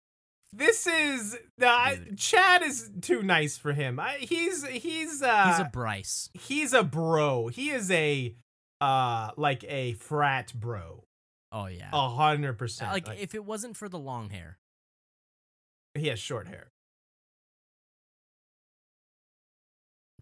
This is the I- Chad is too nice for him. I, he's he's uh he's a Bryce. he's a bro. He is a uh like a frat bro. Oh yeah. A hundred percent. Like, if it wasn't for the long hair. he has short hair.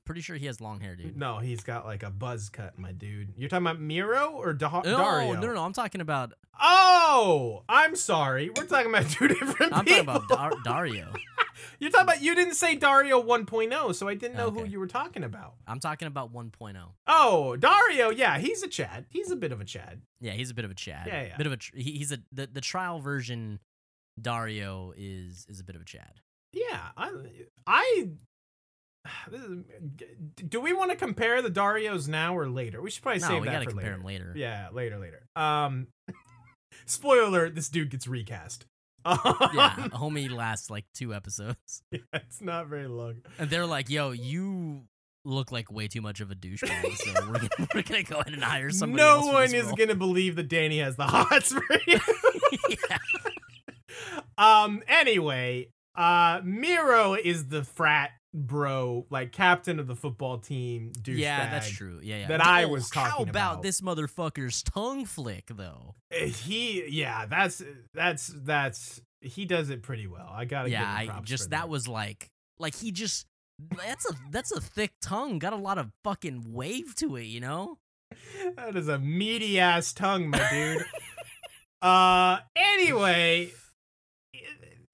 Pretty sure he has long hair, dude. No, he's got like a buzz cut, my dude. You're talking about Mero or da- No, Daario? no, no, no. I'm talking about Oh, I'm sorry. We're talking about two different I'm people. talking about Dar- Daario. You're talking about you didn't say Daario 1.0, so I didn't know who you were talking about. I'm talking about 1.0. Oh, Daario, yeah, he's a Chad. He's a bit of a Chad. Yeah, he's a bit of a Chad. Yeah, yeah. Bit of a tr- he's a the, the trial version. Daario is is a bit of a Chad. Yeah, I, I do we want to compare the Daarios now or later? We should probably. No, save we that gotta for compare later. him later. Yeah, later, later. Um, spoiler alert: this dude gets recast. Um, yeah, homie lasts like two episodes, yeah, it's not very long. and they're like, "Yo, you look like way too much of a douchebag, so we're gonna, we're gonna go ahead and hire somebody." no one is role." gonna believe that Dany has the hots for you. yeah. um. Anyway, uh, Mero is the frat bro, like captain of the football team. Douchebag. yeah, that's true. Yeah, yeah. that I Oh, was How talking about, about. this motherfucker's tongue flick though? Uh, He, yeah, that's that's that's he does it pretty well. I gotta yeah, give him I just for that was like like he just that's a that's a thick tongue. Got a lot of fucking wave to it, you know? that is a meaty ass tongue, my dude. uh, anyway,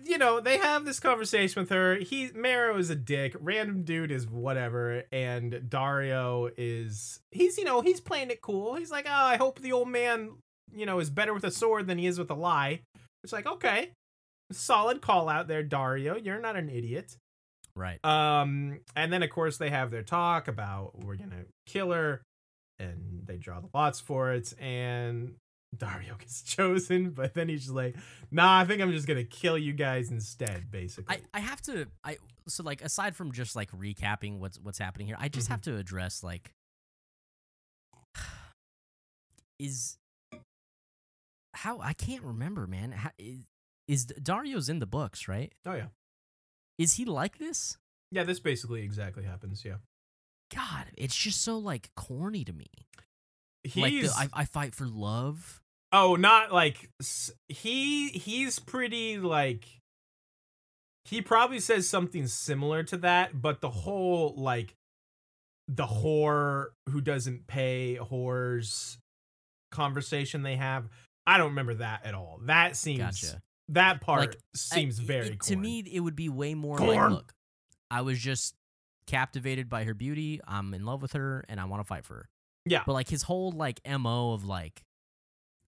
you know they have this conversation with her. He Mero is a dick. Random dude is whatever, and Daario is he's you know he's playing it cool. He's like, oh, I hope the old man you know is better with a sword than he is with a lie. It's like okay, solid call out there, Daario. You're not an idiot. Right. Um, and then of course they have their talk about we're gonna kill her, and they draw the lots for it, and Daario gets chosen, but then he's just like, nah, I think I'm just gonna kill you guys instead, basically. I, I have to I so like aside from just like recapping what's what's happening here, I just Mm-hmm. have to address like is how I can't remember, man. How, is, is Daario's in the books, right? oh yeah, Is he like this? yeah, this basically exactly happens. Yeah, God, it's just so like corny to me. He's like the, I, I fight for love. oh not like he he's pretty like he probably says something similar to that, but the whole like the whore who doesn't pay whores conversation they have, I don't remember that at all. That seems Gotcha. that part Like, seems I- very it- to me it would be way more Corn. like look i was just captivated by her beauty i'm in love with her and i want to fight for her Yeah. but like his whole like mo of like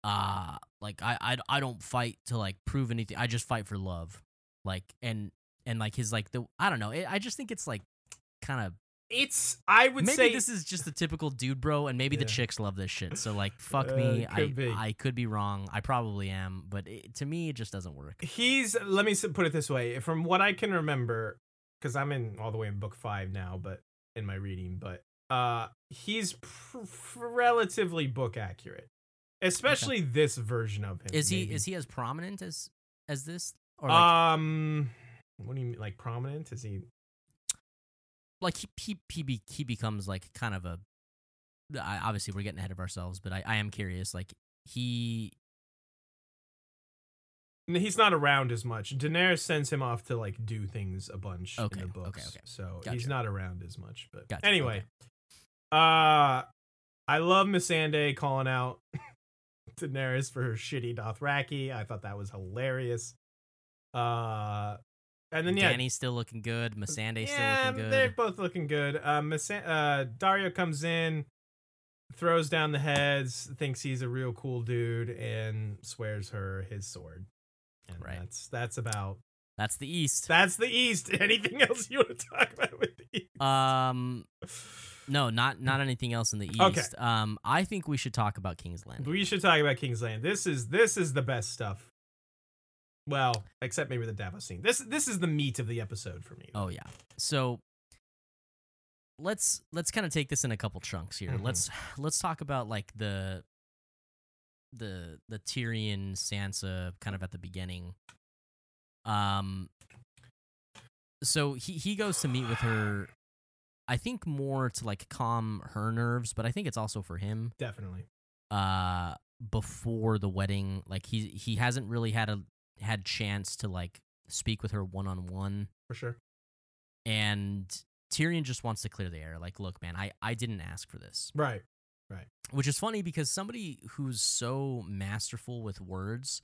uh like I, I i don't fight to like prove anything. I just fight for love. Like and and like his like the i don't know. It, i just think it's like kind of It's I would maybe say this is just the typical dude bro and maybe the chicks love this shit. So like fuck Uh, me. i be. i could be wrong. I probably am but it, to me it just doesn't work. He's let me put it this way. From what i can remember because i'm in all the way in book five now but in my reading but uh he's pr- relatively book accurate especially this version of him Is he maybe. is he as prominent as as this or like, um what do you mean like prominent is he like he he he, be, he becomes like kind of a I, obviously we're getting ahead of ourselves but I, I am curious like he he's not around as much daenerys sends him off to like do things a bunch Okay, in the books okay. so Gotcha. he's not around as much but Gotcha, anyway okay. Uh i love missandei calling out daenerys for her shitty dothraki i thought that was hilarious uh and then yeah Dany's still looking good Missandei's yeah, still looking good. they're both looking good. Uh, Misa- uh, Daario comes in, throws down the heads, thinks he's a real cool dude, and swears her his sword. And Right. That's that's about that's the east that's the East. Anything else you want to talk about with the East? um no not not anything else in the east Okay. um I think we should talk about King's Landing we should talk about King's Land. This is this is the best stuff. Well, except maybe the Davos scene. This this is the meat of the episode for me. Oh yeah. So let's let's kind of take this in a couple chunks here. Mhm. Let's let's talk about like the the the Tyrion Sansa kind of at the beginning. Um so he he goes to meet with her I think more to like calm her nerves, but I think it's also for him Definitely. uh before the wedding like he he hasn't really had a had chance to like speak with her one on one For sure. and Tyrion just wants to clear the air. Like, look, man, I, I didn't ask for this. Right. Right. Which is funny because somebody who's so masterful with words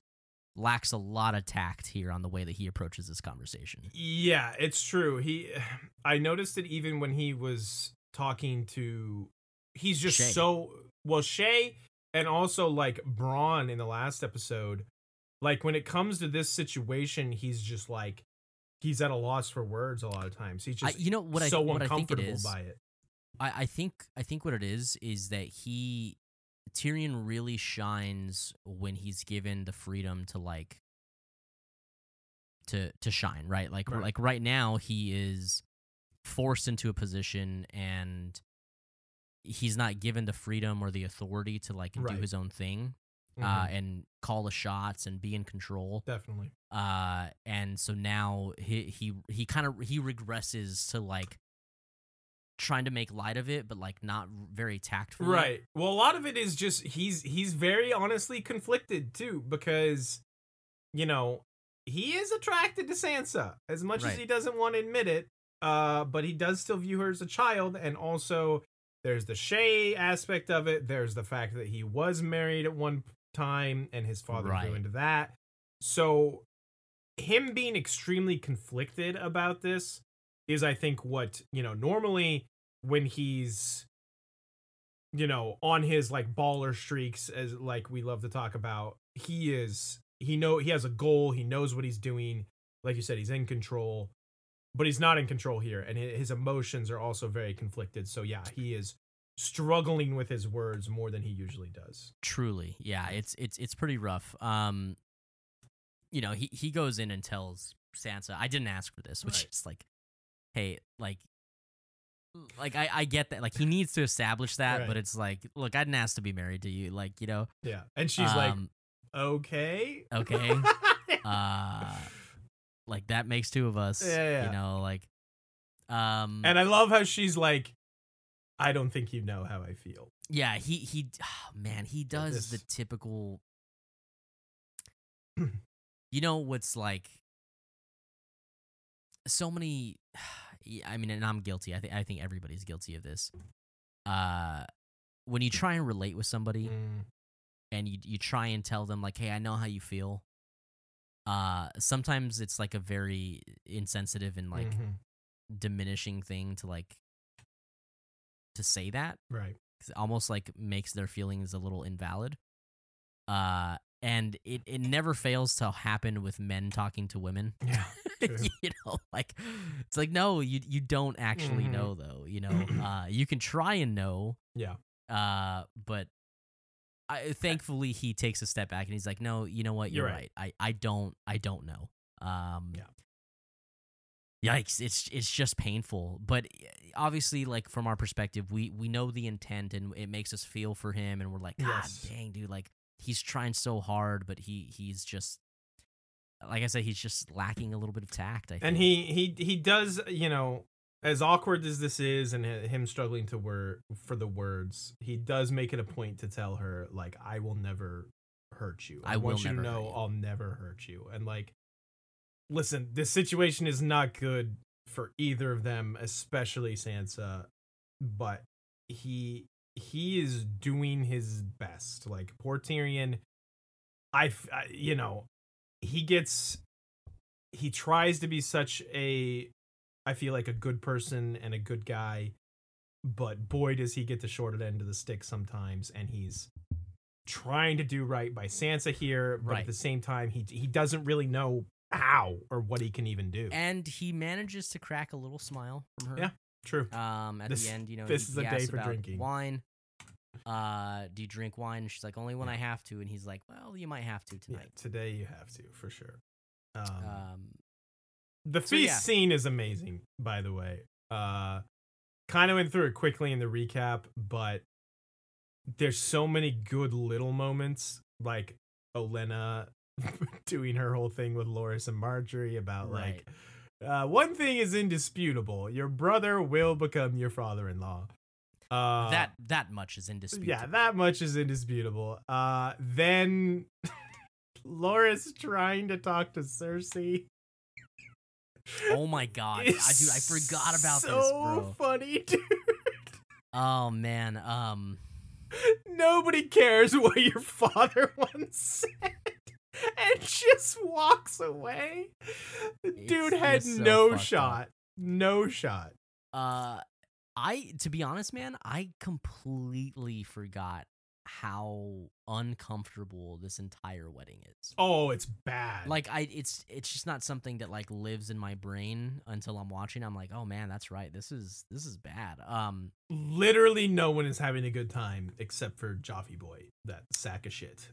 lacks a lot of tact here on the way that he approaches this conversation. Yeah, it's true. He I noticed it even when he was talking to he's just Shae. so well Shae and also like Bronn in the last episode. Like when it comes to this situation, he's just like he's at a loss for words a lot of times. He's I, just you know what so I what I think it uncomfortable by it. I, I think I think what it is is that he Tyrion really shines when he's given the freedom to like to to shine, right? Like Right. like right now he is forced into a position and he's not given the freedom or the authority to like Right. do his own thing uh, Mhm, and call the shots and be in control definitely. uh and so now he he he kind of he regresses to like trying to make light of it but like not very tactful. Right. Well, a lot of it is just he's he's very honestly conflicted too because you know, he is attracted to Sansa as much as he doesn't want to admit it. Uh but he does still view her as a child and also there's the Shae aspect of it. There's the fact that he was married at one time and his father Right. grew into that. So him being extremely conflicted about this is I think what, you know, normally when he's you know, on his like baller streaks as like we love to talk about, he is he know he has a goal, he knows what he's doing. Like you said, he's in control, but he's not in control here and his emotions are also very conflicted. So yeah, he is struggling with his words more than he usually does. truly yeah it's it's it's pretty rough um you know he he goes in and tells sansa i didn't ask for this which Right. is like hey like like I, I get that like he needs to establish that Right. but it's like look i didn't ask to be married to you like you know Yeah. And she's like, um, "Okay." okay uh like that makes two of us Yeah, yeah. you know like um and I love how she's like, "I don't think you know how I feel." yeah he he oh, man he does the typical you know what's like so many i mean and i'm guilty. I think i think everybody's guilty of this. Uh when you try and relate with somebody Mm, and you you try and tell them like hey i know how you feel uh sometimes it's like a very insensitive and like mhm. diminishing thing to like to say that. Right. 'cause it almost like makes their feelings a little invalid. Uh and it, it never fails to happen with men talking to women Yeah. You know like it's like no you you don't actually Mhm. know though you know uh you can try and know Yeah. uh but I, thankfully he takes a step back and he's like no you know what you're, You're right. right. i i don't i don't know um Yeah. yikes it's it's just painful but eh, obviously like from our perspective we we know the intent and it makes us feel for him and we're like god Yes. dang dude like he's trying so hard but he he's just like i said he's just lacking a little bit of tact I think. and he he he does you know as awkward as this is and him struggling to word for the words he does make it a point to tell her like i will never hurt you I i, will want you to know you." i'll never hurt you and like listen this situation is not good for either of them especially sansa but he he is doing his best like poor tyrion I, you know he gets he tries to be such a I feel like a good person and a good guy, but boy does he get the short end of the stick sometimes and he's trying to do right by Sansa here, but Right. at the same time he he doesn't really know how or what he can even do. and he manages to crack a little smile from her Yeah, True. Um, at This- the end, you know, this he, is a day for drinking. wine. Uh, do you drink wine? And she's like, only when I have to. And he's like, well, you might have to Yeah, tonight. today you have to for sure. Um, Um, The So, feast yeah. scene is amazing, by the way. Uh kind of went through it quickly in the recap, but there's so many good little moments like Olenna doing her whole thing with Loras and Margaery about like uh, one thing is indisputable. Your brother will become your father-in-law. Uh that that much is indisputable. yeah, that much is indisputable. Uh then Loras trying to talk to Cersei. Oh my god, I, dude, I forgot about so this, bro. funny, dude. Oh man, um, Nobody cares what your father once said. and just walks away. The dude had so no fucked up. shot. No shot. Uh, I to be honest, man, I completely forgot how uncomfortable this entire wedding is. Oh, it's bad. Like I, it's it's just not something that like lives in my brain until I'm watching. I'm like, oh man, that's right. This is this is bad. Um, literally no one is having a good time except for Joffy Boy, that sack of shit.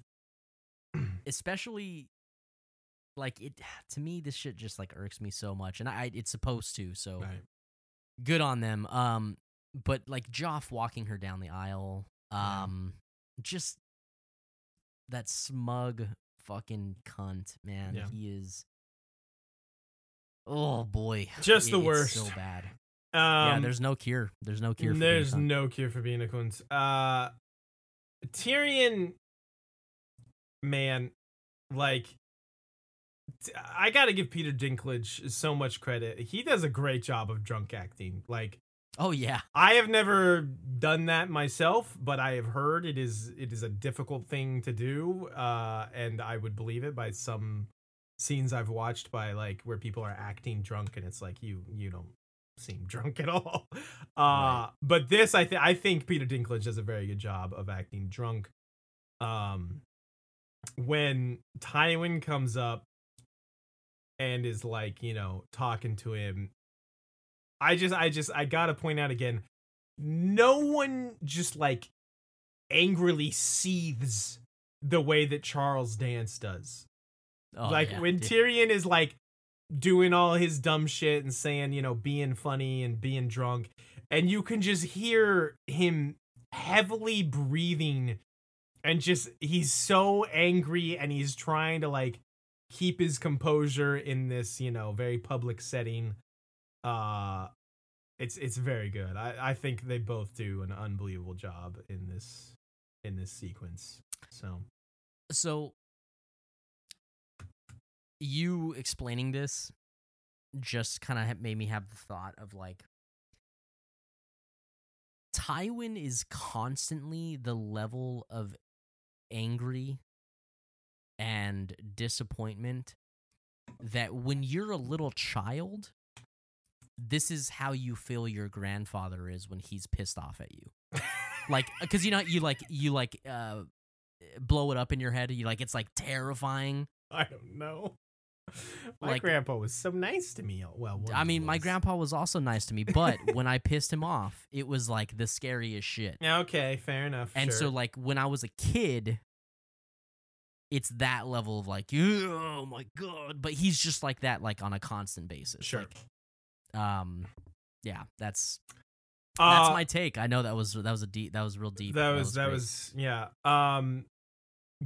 Especially like it to me. This shit just like irks me so much, and I it's supposed to. So Right. good on them. Um, but like Joff walking her down the aisle, Yeah. um, just that smug fucking cunt, man. Yeah. He is. Oh boy, Just the It- it's worst. So bad. Um, yeah, there's no cure. There's no cure. For being a There's no cure for being a cunt. Uh, Tyrion, man, like, I gotta give Peter Dinklage so much credit. He does a great job of drunk acting. Like, Oh yeah, I have never done that myself, but I have heard it is it is a difficult thing to do, uh, and I would believe it by some scenes I've watched by like where people are acting drunk, and it's like you you don't seem drunk at all. Uh, Right. But this, I think I think Peter Dinklage does a very good job of acting drunk. Um, when Tywin comes up and is like you know talking to him I just I just I gotta point out again, no one just like angrily seethes the way that Charles Dance does. oh, like yeah, when dude. Tyrion is like doing all his dumb shit and saying, you know, being funny and being drunk, and you can just hear him heavily breathing and just he's so angry and he's trying to like keep his composure in this, you know, very public setting. Uh it's it's very good. I I think they both do an unbelievable job in this in this sequence. So, so you explaining this just kind of made me have the thought of like Tywin is constantly the level of angry and disappointment that when you're a little child this is how you feel your grandfather is when he's pissed off at you like because you know you like you like uh blow it up in your head you like it's like terrifying I don't know. My Like- grandpa was so nice to me. Well, i mean my grandpa was also nice to me but when i pissed him off it was like the scariest shit okay, fair enough. and so like when i was a kid it's that level of like oh my god but he's just like that like on a constant basis sure. Like, um yeah that's that's Uh, my take i know that was that was a deep that was real deep That was that great. was yeah. Um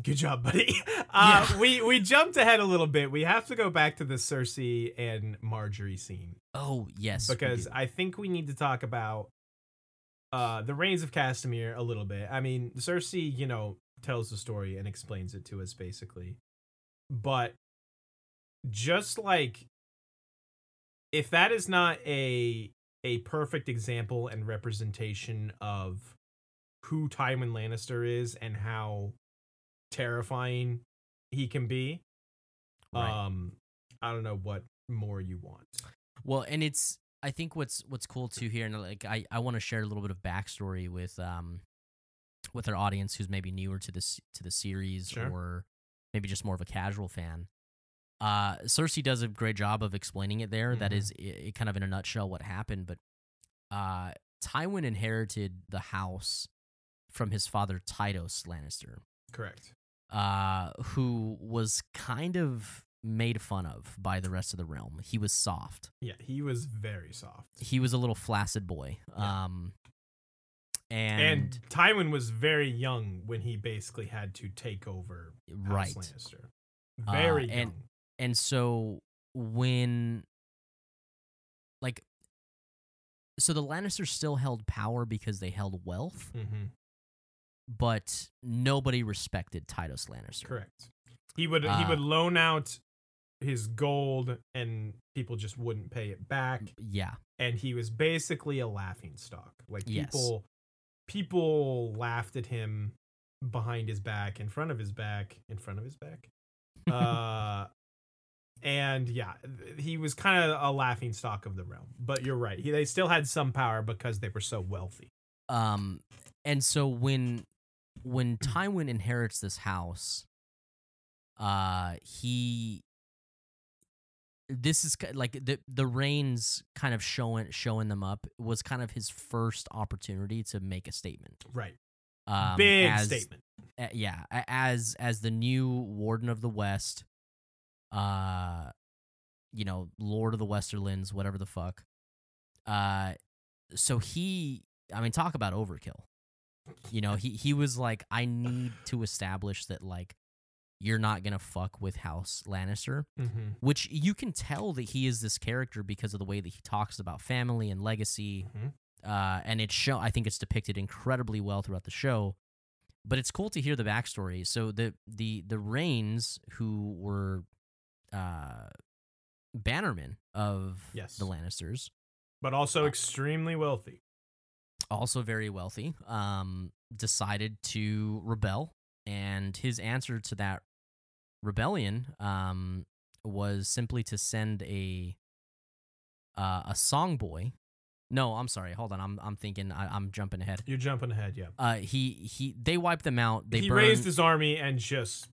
good job, buddy. Uh Yeah. we we jumped ahead a little bit. We have to go back to the Cersei and Margaery scene oh yes because. I think we need to talk about uh the Rains of Castamere a little bit. I mean, Cersei, you know, tells the story and explains it to us basically. But just like if that is not a a perfect example and representation of who Tywin Lannister is and how terrifying he can be, Right. um I don't know what more you want. Well, and it's I think what's what's cool too here, and like I I want to share a little bit of backstory with um with our audience who's maybe newer to this to the series Sure. or maybe just more of a casual fan. Uh, Cersei does a great job of explaining it there. That Mhm. is i i- kind of in a nutshell what happened. But uh, Tywin inherited the house from his father Tytos Lannister, Correct. Uh, who was kind of made fun of by the rest of the realm. He was soft Yeah, he was very soft. he was a little flaccid boy. Yeah. Um, And, and, Tywin was very young when he basically had to take over House right, Lannister. Uh, Very and- young. and so when, like, so the Lannisters still held power because they held wealth, hmm but nobody respected Tytos Lannister. Correct. He would he Uh, would loan out his gold and people just wouldn't pay it back Yeah, and he was basically a laughing stock. Like Yes. people people laughed at him behind his back, in front of his back, in front of his back. uh, and yeah, he was kind of a laughing stock of the realm. But you're right; he, they still had some power because they were so wealthy. Um, and so when when Tywin inherits this house, uh, he this is like the the Rains kind of showing showing them up was kind of his first opportunity to make a statement. Right, Um, big as- statement. uh, yeah, as as the new warden of the West, uh, you know, Lord of the Westerlands, whatever the fuck. Uh, so he, I mean, talk about overkill. You know, he he was like, I need to establish that like you're not gonna fuck with House Lannister, Mm-hmm. which you can tell that he is this character because of the way that he talks about family and legacy Mhm. uh, and it's show. I think it's depicted incredibly well throughout the show. But it's cool to hear the backstory. So the the the Rains, who were uh, bannermen of Yes. the Lannisters, But also extremely wealthy. Also very wealthy, um, decided to rebel, and his answer to that rebellion um, was simply to send a uh, a song boy. No, I'm sorry. Hold on. I'm I'm thinking. I, I'm jumping ahead. You're jumping ahead, yeah. Uh, he he. They wiped them out. They he burned. raised his army and just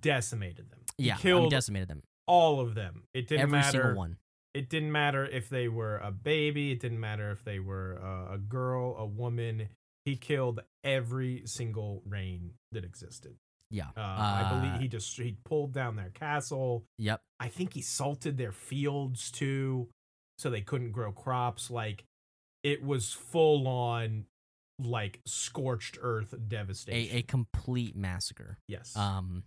decimated them. He yeah, I mean, killed decimated them. all of them. It didn't Every matter. single one. It didn't matter if they were a baby. It didn't matter if they were uh, a girl, a woman. He killed every single Rain that existed. Yeah. Uh, I believe he just he pulled down their castle. Yep. I think he salted their fields too, so they couldn't grow crops. Like it was full on, like scorched earth devastation. A a complete massacre. yes, Um.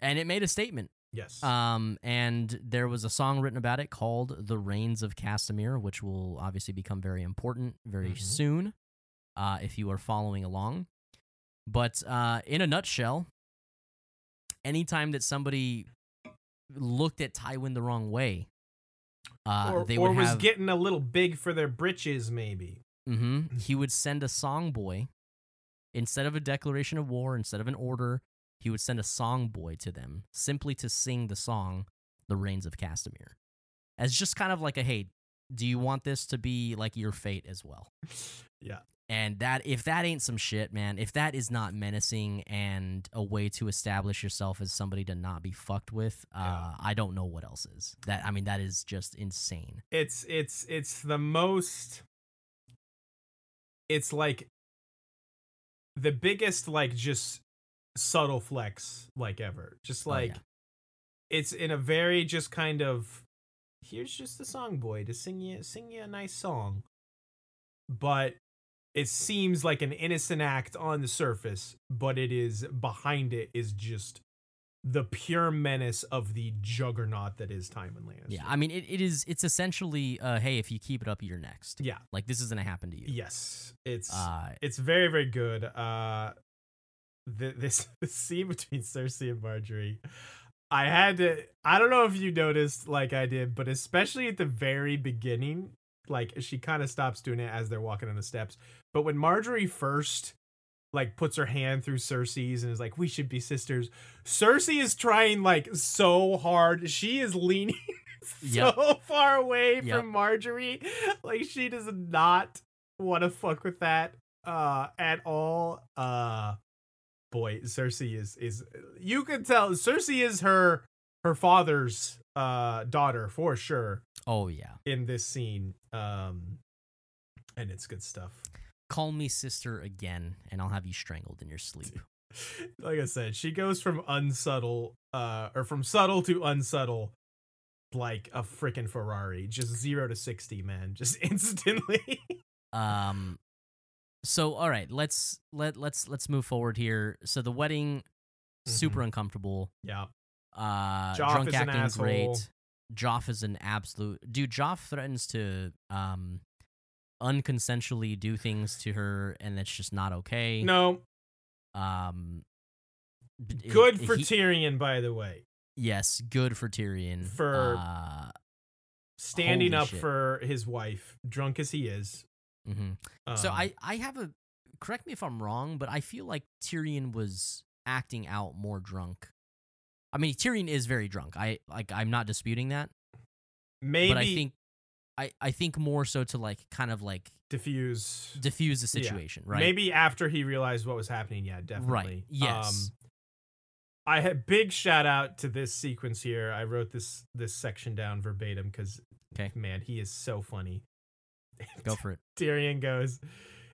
And it made a statement. Yes. Um, and there was a song written about it called "The Rains of Castamere," which will obviously become very important very Mhm. soon, uh, if you are following along. But uh, in a nutshell, anytime that somebody looked at Tywin the wrong way, uh, or they or was have getting a little big for their britches, maybe. Mm-hmm, He would send a song boy instead of a declaration of war, instead of an order. He would send a song boy to them simply to sing the song "The Rains of Castamere," as just kind of like a hey, do you want this to be like your fate as well? Yeah. And that if that ain't some shit, man, if that is not menacing and a way to establish yourself as somebody to not be fucked with, uh, Yeah. I don't know what else is. That I mean, that is just insane. it's it's it's the most it's like the biggest like just subtle flex like ever just Oh, like yeah. it's in a very just kind of here's just the song boy to sing you sing you a nice song but it seems like an innocent act on the surface but it is behind it is just the pure menace of the juggernaut that is Tywin Lannister. Yeah, I mean, it, it is. It's essentially, uh, hey, if you keep it up, you're next. yeah. Like this is gonna happen to you. Yes, it's Uh, it's very very good. Uh, th- this the scene between Cersei and Margaery, I had to. I don't know if you noticed like I did, but especially at the very beginning, like she kind of stops doing it as they're walking on the steps. But when Margaery first like puts her hand through Cersei's and is like, "We should be sisters," Cersei is trying like so hard. She is leaning. Yep. So far away Yep. from Margaery, like she does not want to fuck with that uh at all uh boy cersei is is you can tell cersei is her her father's uh daughter for sure oh yeah. in this scene um and it's good stuff Call me sister again, and I'll have you strangled in your sleep. like i said she goes from unsubtle uh or from subtle to unsubtle like a freaking ferrari just 0 to 60 man just instantly Um. So all right, let's let let's let's move forward here. So the wedding, super uncomfortable. yeah Uh, Mm-hmm. Joff drunk is an acting great. Joff is an absolute dude. Joff threatens to um unconsensually do things to her, and it's just not okay. no Um. b- it- good for he- Tyrion, by the way. yes, good for Tyrion. For- uh, Standing up shit. for his wife, drunk as he is. Mhm. so Um, I I have a correct me if I'm wrong, but I feel like Tyrion was acting out more drunk I mean, Tyrion is very drunk. I like. I'm not disputing that, Maybe but I think, I I think more so to like kind of like diffuse. diffuse the Yeah. situation, right? Maybe after he realized what was happening. Yeah, definitely. Right. Yes. Um, I had big shout out to this sequence here. I wrote this this section down verbatim because, 'Kay. man, he is so funny. Go for it. Tyrion goes,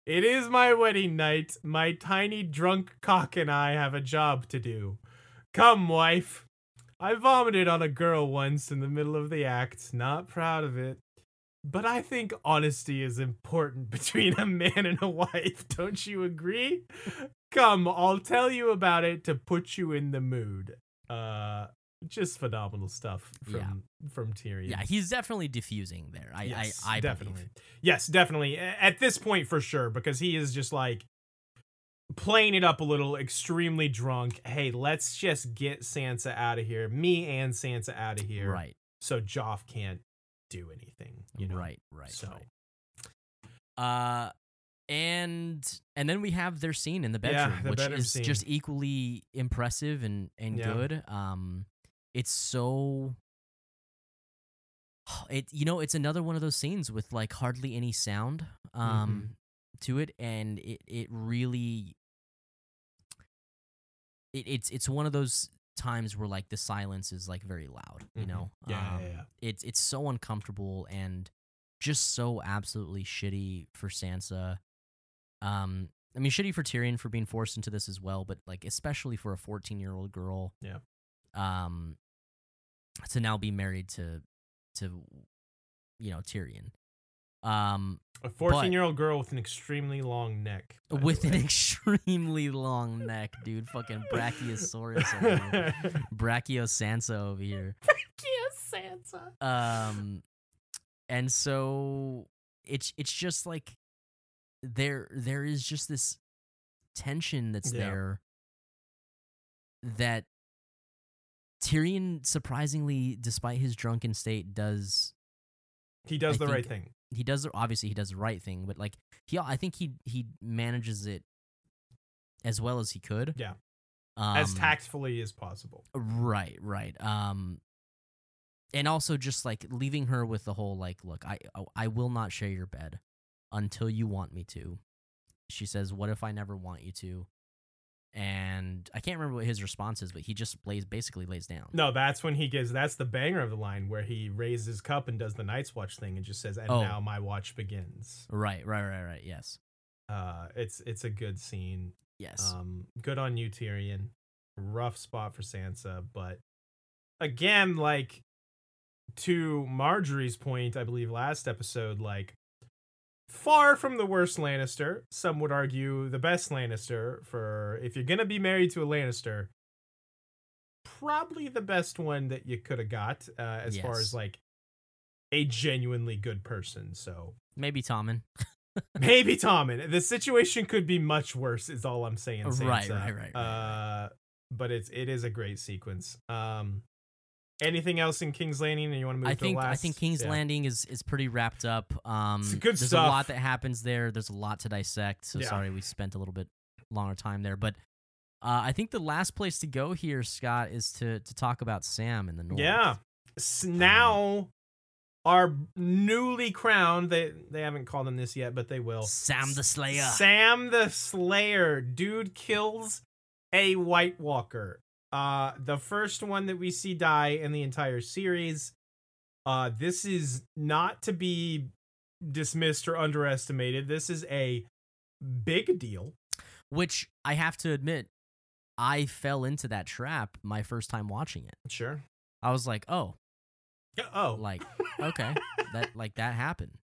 It is my wedding night. My tiny drunk cock and I have a job to do. Come, wife. I vomited on a girl once in the middle of the act. Not proud of it. But I think honesty is important between a man and a wife. Don't you agree? Come, I'll tell you about it to put you in the mood. Uh just phenomenal stuff from Yeah. from Tyrion. Yeah, he's definitely diffusing there. I Yes, I, I definitely. believe. Yes, definitely. At this point, for sure, because he is just like playing it up a little, extremely drunk. Hey, let's just get Sansa out of here, me and Sansa out of here, Right. so Joff can't do anything. You know, Right. Right. So right. Uh, and and then we have their scene in the Yeah, bedroom, the which bedroom is scene. just equally impressive and and Yeah. good. Um, it's so. It you know it's another one of those scenes with like hardly any sound um Mm-hmm. to it and it it really it, it's it's one of those times where like the silence is like very loud you Mhm. know Yeah, yeah, Um, yeah. it's it's so uncomfortable and just so absolutely shitty for Sansa. Um, I mean, shitty for Tyrion for being forced into this as well, but like especially for a 14 year old girl. Yeah. Um, to now be married to, to, you know, Tyrion. Um, a fourteen-year-old girl with an extremely long neck, with an extremely long neck, dude. Fucking Brachiosaurus over here. Brachio Sansa over here. Yes, Sansa. um and so it's it's just like there there is just this tension that's Yeah. there that Tyrion surprisingly despite his drunken state does He does I the right thing. he does obviously he does the right thing but like he I think he he manages it as well as he could Yeah. um, as tactfully as possible. Right, right. Um and also just like leaving her with the whole like look, I I will not share your bed until you want me to. She says, "What if I never want you to?" And I can't remember what his response is, but he just lays basically lays down. No, that's when he gives. That's the banger of the line where he raises his cup and does the Night's Watch thing and just says, "And Oh. now my watch begins." Right, right, right, right. Yes. Uh, it's it's a good scene. Yes. Um, good on you, Tyrion. Rough spot for Sansa, but again, like to Margaery's point, I believe last episode, like far from the worst Lannister. Some would argue the best Lannister. For if you're gonna be married to a Lannister, probably the best one that you could have got, uh, as far as like a genuinely good person. So Maybe Tommen. Maybe Tommen. The situation could be much worse. Is all I'm saying. Right, right, right, right. Uh, but it's it is a great sequence. Um, anything else in King's Landing? And you want to move I to think the last? I think King's yeah. Landing is is pretty wrapped up. Um, It's good there's stuff. a lot that happens there. There's a lot to dissect. So Yeah. sorry we spent a little bit longer time there, but uh, I think the last place to go here, Scott, is to to talk about Sam in the north. Yeah. S- now, our newly crowned. They they haven't called him this yet, but they will. Sam the Slayer. Sam the Slayer. Dude kills a White Walker. Uh, the first one that we see die in the entire series. Uh, this is not to be dismissed or underestimated. This is a big deal. Which I have to admit, I fell into that trap my first time watching it. Sure. I was like, oh, Oh, like okay, that like that happened.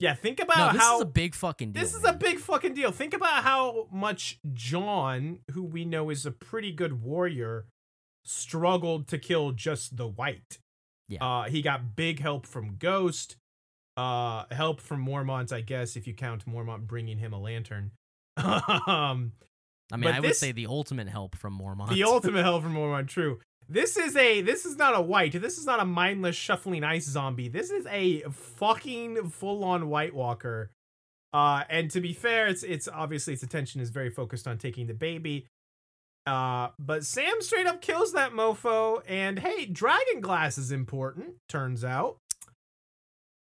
Yeah. Think about No, this how is a big fucking deal. This is a big fucking deal. Think about how much Jon, who we know is a pretty good warrior, struggled to kill just the white. Yeah. Uh, he got big help from Ghost, uh, help from Mormont, I guess, if you count Mormont bringing him a lantern. um, I mean, I would say the ultimate help from Mormont. the ultimate help from Mormont, true. This is a this is not a white. This is not a mindless shuffling ice zombie. This is a fucking full on White Walker. Uh, and to be fair, it's it's obviously its attention is very focused on taking the baby. Uh, but Sam straight up kills that mofo, and hey, dragon glass is important. Turns out,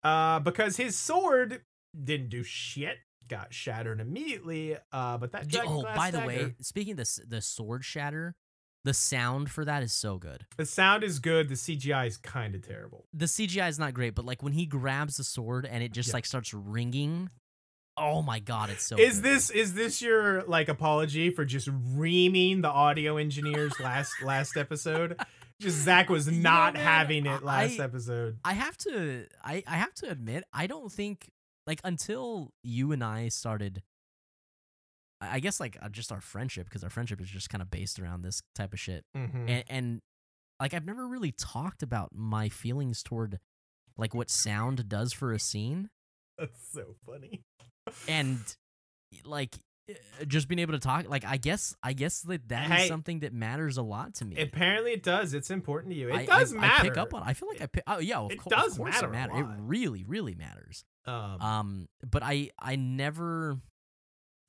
uh, because his sword didn't do shit, got shattered immediately. Uh, but that dragon oh, glass by the dagger- way, speaking of the the sword shatter, the sound for that is so good. the sound is good. The CGI is kind of terrible. The CGI is not great, but like when he grabs the sword and it just Yeah. like starts ringing, oh my god, it's so. is good. this is this your like apology for just reaming the audio engineers last last episode? Just Zach was not man, having it last I- episode. I have to I I have to admit I don't think like until you and I started I guess like uh, just our friendship because our friendship is just kind of based around this type of shit Mhm. and and like I've never really talked about my feelings toward like what sound does for a scene That's so funny. and like just being able to talk like I guess I guess that that is Hey. something that matters a lot to me. Apparently, it does. It's important to you. It I, does I, matter. I pick up on. I feel like I pick. Oh yeah, of, It cour- does of course matter it matters. It really, really matters. Um, Um, but I I never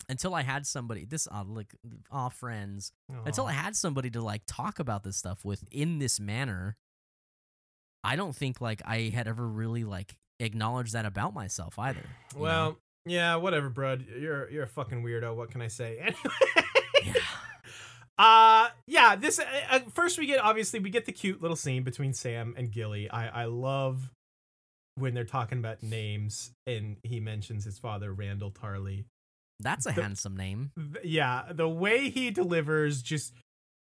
until I had somebody this uh, like all friends until. I had somebody to like talk about this stuff with in this manner. I don't think like I had ever really like acknowledged that about myself either. you know? well, yeah, whatever, bud. You're you're a fucking weirdo. What can I say? Anyway. yeah, Uh yeah, this uh, uh, first we get obviously we get the cute little scene between Sam and Gilly. I I love when they're talking about names and he mentions his father Randyll Tarly. That's a The- handsome name. Th- Yeah, the way he delivers just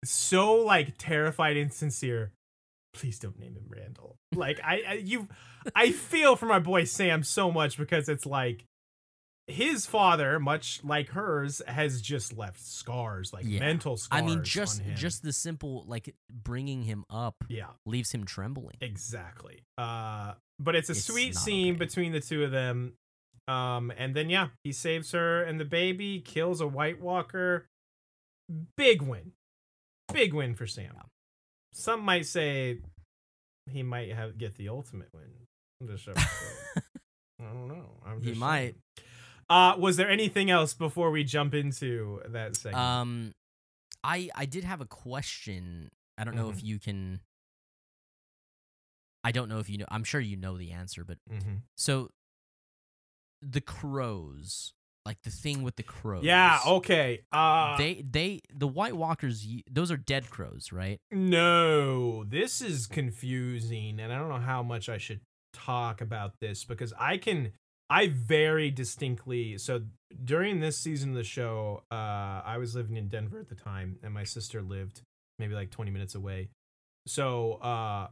so like terrified and sincere. Please don't name him Randyll. Like I, I you I feel for my boy Sam so much because it's like his father, much like hers, has just left scars, like Yeah. mental scars. I mean, just just the simple like bringing him up yeah, leaves him trembling. exactly. Uh, but it's a It's sweet scene okay. between the two of them. Um, and then yeah, he saves her and the baby, kills a White Walker. Big win, big win for Sam. Some might say he might have get the ultimate win. This episode. I don't know. I'm He just might. Uh, was there anything else before we jump into that segment? Um, I I did have a question. I don't know if Mm-hmm. you can. I don't know if you know. I'm sure you know the answer, but Mhm. so the crows, like the thing with the crows. Yeah. Okay. Uh, They they the White Walkers. Those are dead crows, right? No, this is confusing, and I don't know how much I should talk about this because I can. I very distinctly. So during this season of the show, uh, I was living in Denver at the time, and my sister lived maybe like 20 minutes away. So, uh,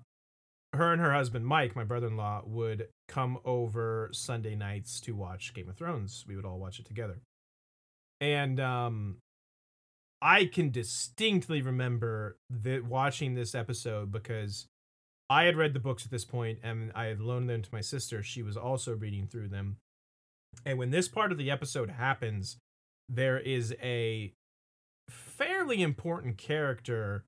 her and her husband Mike, my brother-in-law, would come over Sunday nights to watch Game of Thrones. We would all watch it together, and um, I can distinctly remember that watching this episode because I had read the books at this point and I had loaned them to my sister. She was also reading through them. And when this part of the episode happens, there is a fairly important character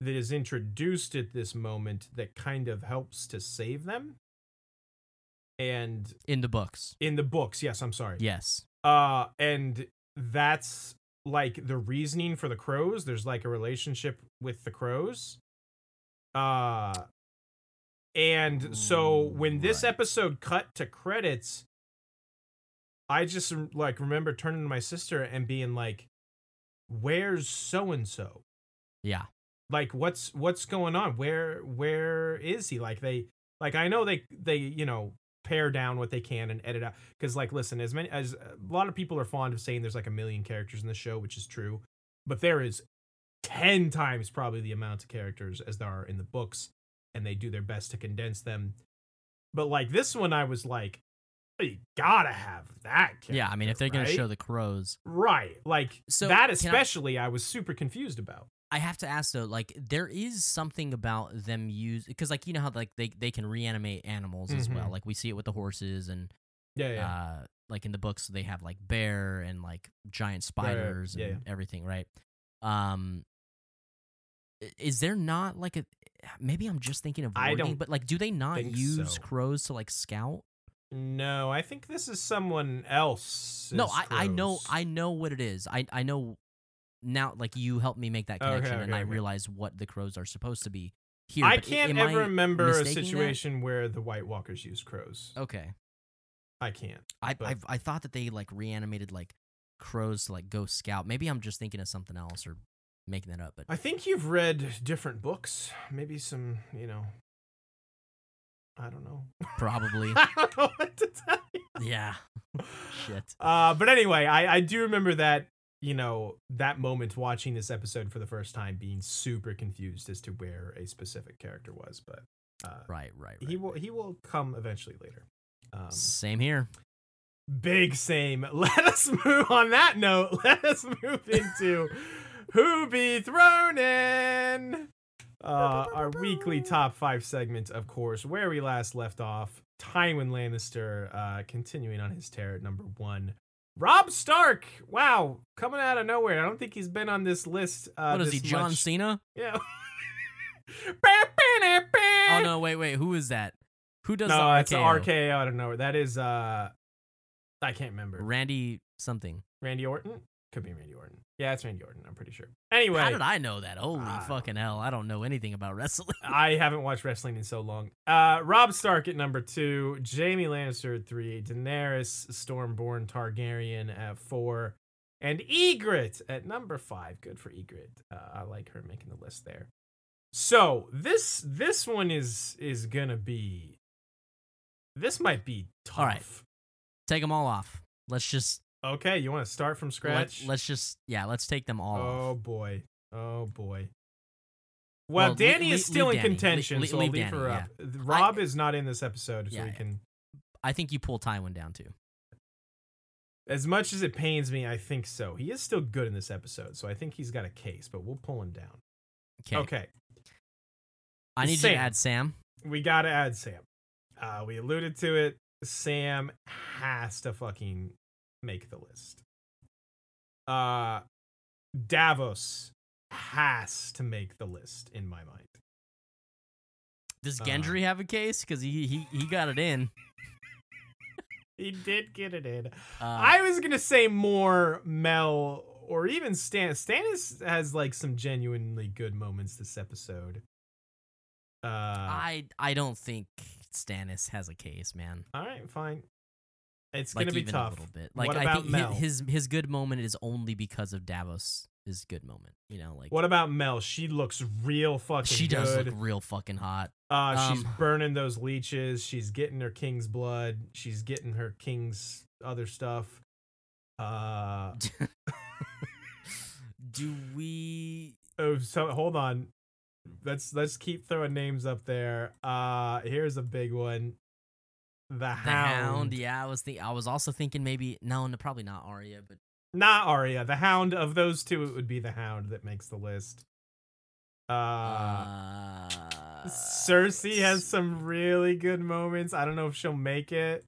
that is introduced at this moment that kind of helps to save them. And In the books. in the books, yes, I'm sorry. Yes. Uh, and that's like the reasoning for the crows. There's like a relationship with the crows. Uh, and so when this Right. episode cut to credits, I just like remember turning to my sister and being like, "Where's so and so? Yeah. Like, what's what's going on? Where where is he? Like they like I know they they you know pare down what they can and edit out because like listen as many as a lot of people are fond of saying there's like a million characters in the show which is true but there is 10 times probably the amount of characters as there are in the books and they do their best to condense them but like this one i was like "Oh, you gotta have that character, Yeah. I mean, if they're gonna show the crows, right like So, that can I- especially I was super confused about I have to ask though, like there is something about them use because like you know how like they they can reanimate animals as well. Mhm. Like we see it with the horses and yeah yeah uh like in the books they have like bear and like giant right. spiders Yeah, and everything, right? Um is there not like a maybe I'm just thinking of I don't but like do they not use so. crows to like scout? no i think this is someone else no, I, I know I know what it is. I I know now like you helped me make that Okay, connection, and okay, I okay. realize what the crows are supposed to be here. I can't ever I remember a mistaking that? situation where the White Walkers used crows. Okay, I can't. I But- I've, I thought that they like reanimated like crows to like go scout. Maybe I'm just thinking of something else or making that up. But I think you've read different books. Maybe some, you know. I don't know. probably, I don't know what to tell you. yeah. Shit. Uh, but anyway, I, I do remember that, you know, that moment watching this episode for the first time being super confused as to where a specific character was. But uh, Right, right, right. he will he will come eventually later. Um, Same here. big same. Let us move on that note. Let us move into who be thrown in. Uh, our weekly top five segment, of course, where we last left off. Tywin Lannister, uh, continuing on his tear at number one. Robb Stark, wow, coming out of nowhere. I don't think he's been on this list. Uh, what is he, John much. Cena? Yeah. Oh no, wait, wait. Who is that? Who does no, the RKO? it's RKO out of nowhere. That is, uh, I can't remember. Randy something. Randy Orton? Could be Randy Orton. Yeah, it's Randy Orton. I'm pretty sure. Anyway, How did I know that? Holy don't fucking hell! I don't know anything about wrestling. I haven't watched wrestling in so long. Uh, Robb Stark at number two, Jaime Lannister at three, Daenerys Stormborn Targaryen at four, and Ygritte at number five. Good for Ygritte. Uh, I like her making the list there. So this this one is is gonna be. This might be tough. All right. Take them all off. Let's just Okay, you want to start from scratch? let's just yeah. Let's take them all oh off. boy. Oh boy. Well, Well, Dany is still in Dany. Contention, so leave Dany, her yeah. up. Robb is not in this episode, so Yeah, we can. I think you pull Tywin down too. As much as it pains me, I think so. He is still good in this episode, so I think he's got a case, but we'll pull him down. Okay. Okay, I need you to add Sam. we got to add Sam. Uh, we alluded to it. Sam has to fucking make the list. Uh, Davos has to make the list in my mind. Does Uh, Gendry have a case? Because he, he he got it in. He did get it in. Uh, I was gonna say more Mel or even Stan. Stannis has like some genuinely good moments this episode. Uh, I I don't think Stannis has a case, man. all right, fine. It's Like gonna be tough. a little bit. Like What I about think Mel? his, his good moment is only because of Davos. His good moment, you know, like What about Mel? She looks real fucking. she does good. look real fucking hot. Uh, she's Um, burning those leeches. She's getting her king's blood. She's getting her king's other stuff. Uh, Do we? oh, so hold on. Let's let's keep throwing names up there. Uh, here's a big one. The, The Hound. Hound. Yeah, I was think I was also thinking maybe no, no, probably not Arya, but Not Arya. The Hound of those two, it would be the Hound that makes the list. Uh, uh, Cersei has some really good moments. I don't know if she'll make it,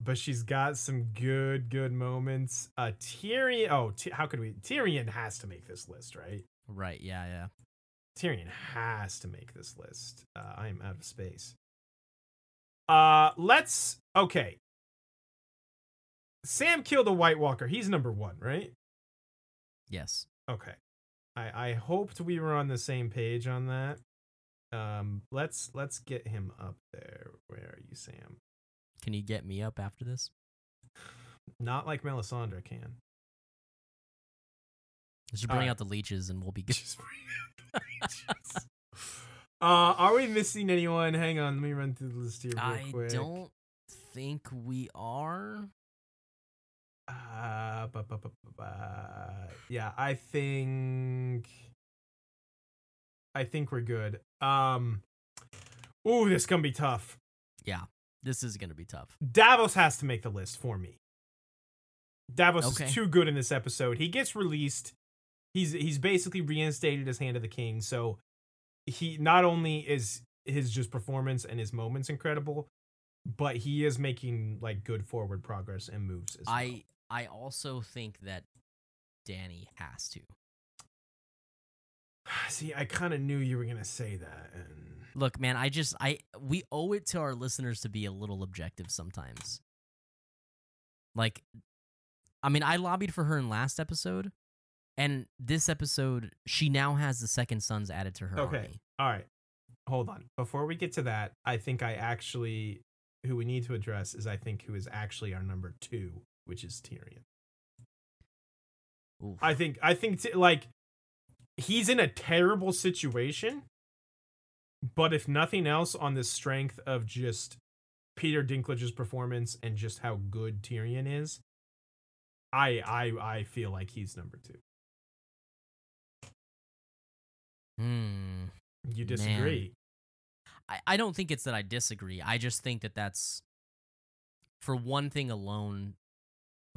but she's got some good, good moments. Uh, Tyrion. Oh, Ty- how could we? Tyrion has to make this list, right? right. Yeah, yeah. Tyrion has to make this list. Uh, I am out of space. Uh, let's. Okay. Sam killed a White Walker. He's number one, right? Yes. Okay. I I hoped we were on the same page on that. Um, let's let's get him up there. Where are you, Sam? Can you get me up after this? Not like Melisandre can. Just bring Alright. out the leeches and we'll be good. Just bring out the leeches. uh, are we missing anyone? Hang on, let me run through the list here real I quick. don't think we are. Uh, bu- bu- bu- yeah, I think. I think we're good. Um, ooh, this is gonna be tough. Yeah, this is gonna be tough. Davos has to make the list for me. Davos Okay. is too good in this episode. He gets released. He's he's basically reinstated as Hand of the King. So he not only is his just performance and his moments incredible, but he is making like good forward progress and moves as well. I I also think that Dany has to. See, I kind of knew you were gonna say that, and Look, man, I just I we owe it to our listeners to be a little objective sometimes. Like I mean, I lobbied for her in last episode, And this episode, she now has the second sons added to her Okay. army. All right. Hold on. Before we get to that, I think I actually who we need to address is I think who is actually our number 2, which is Tyrion. Oof. I think I think t- like he's in a terrible situation, but if nothing else, on the strength of just Peter Dinklage's performance and just how good Tyrion is, I I I feel like he's number two. Hmm. You disagree? I, I don't think it's that I disagree. I just think that that's for one thing alone,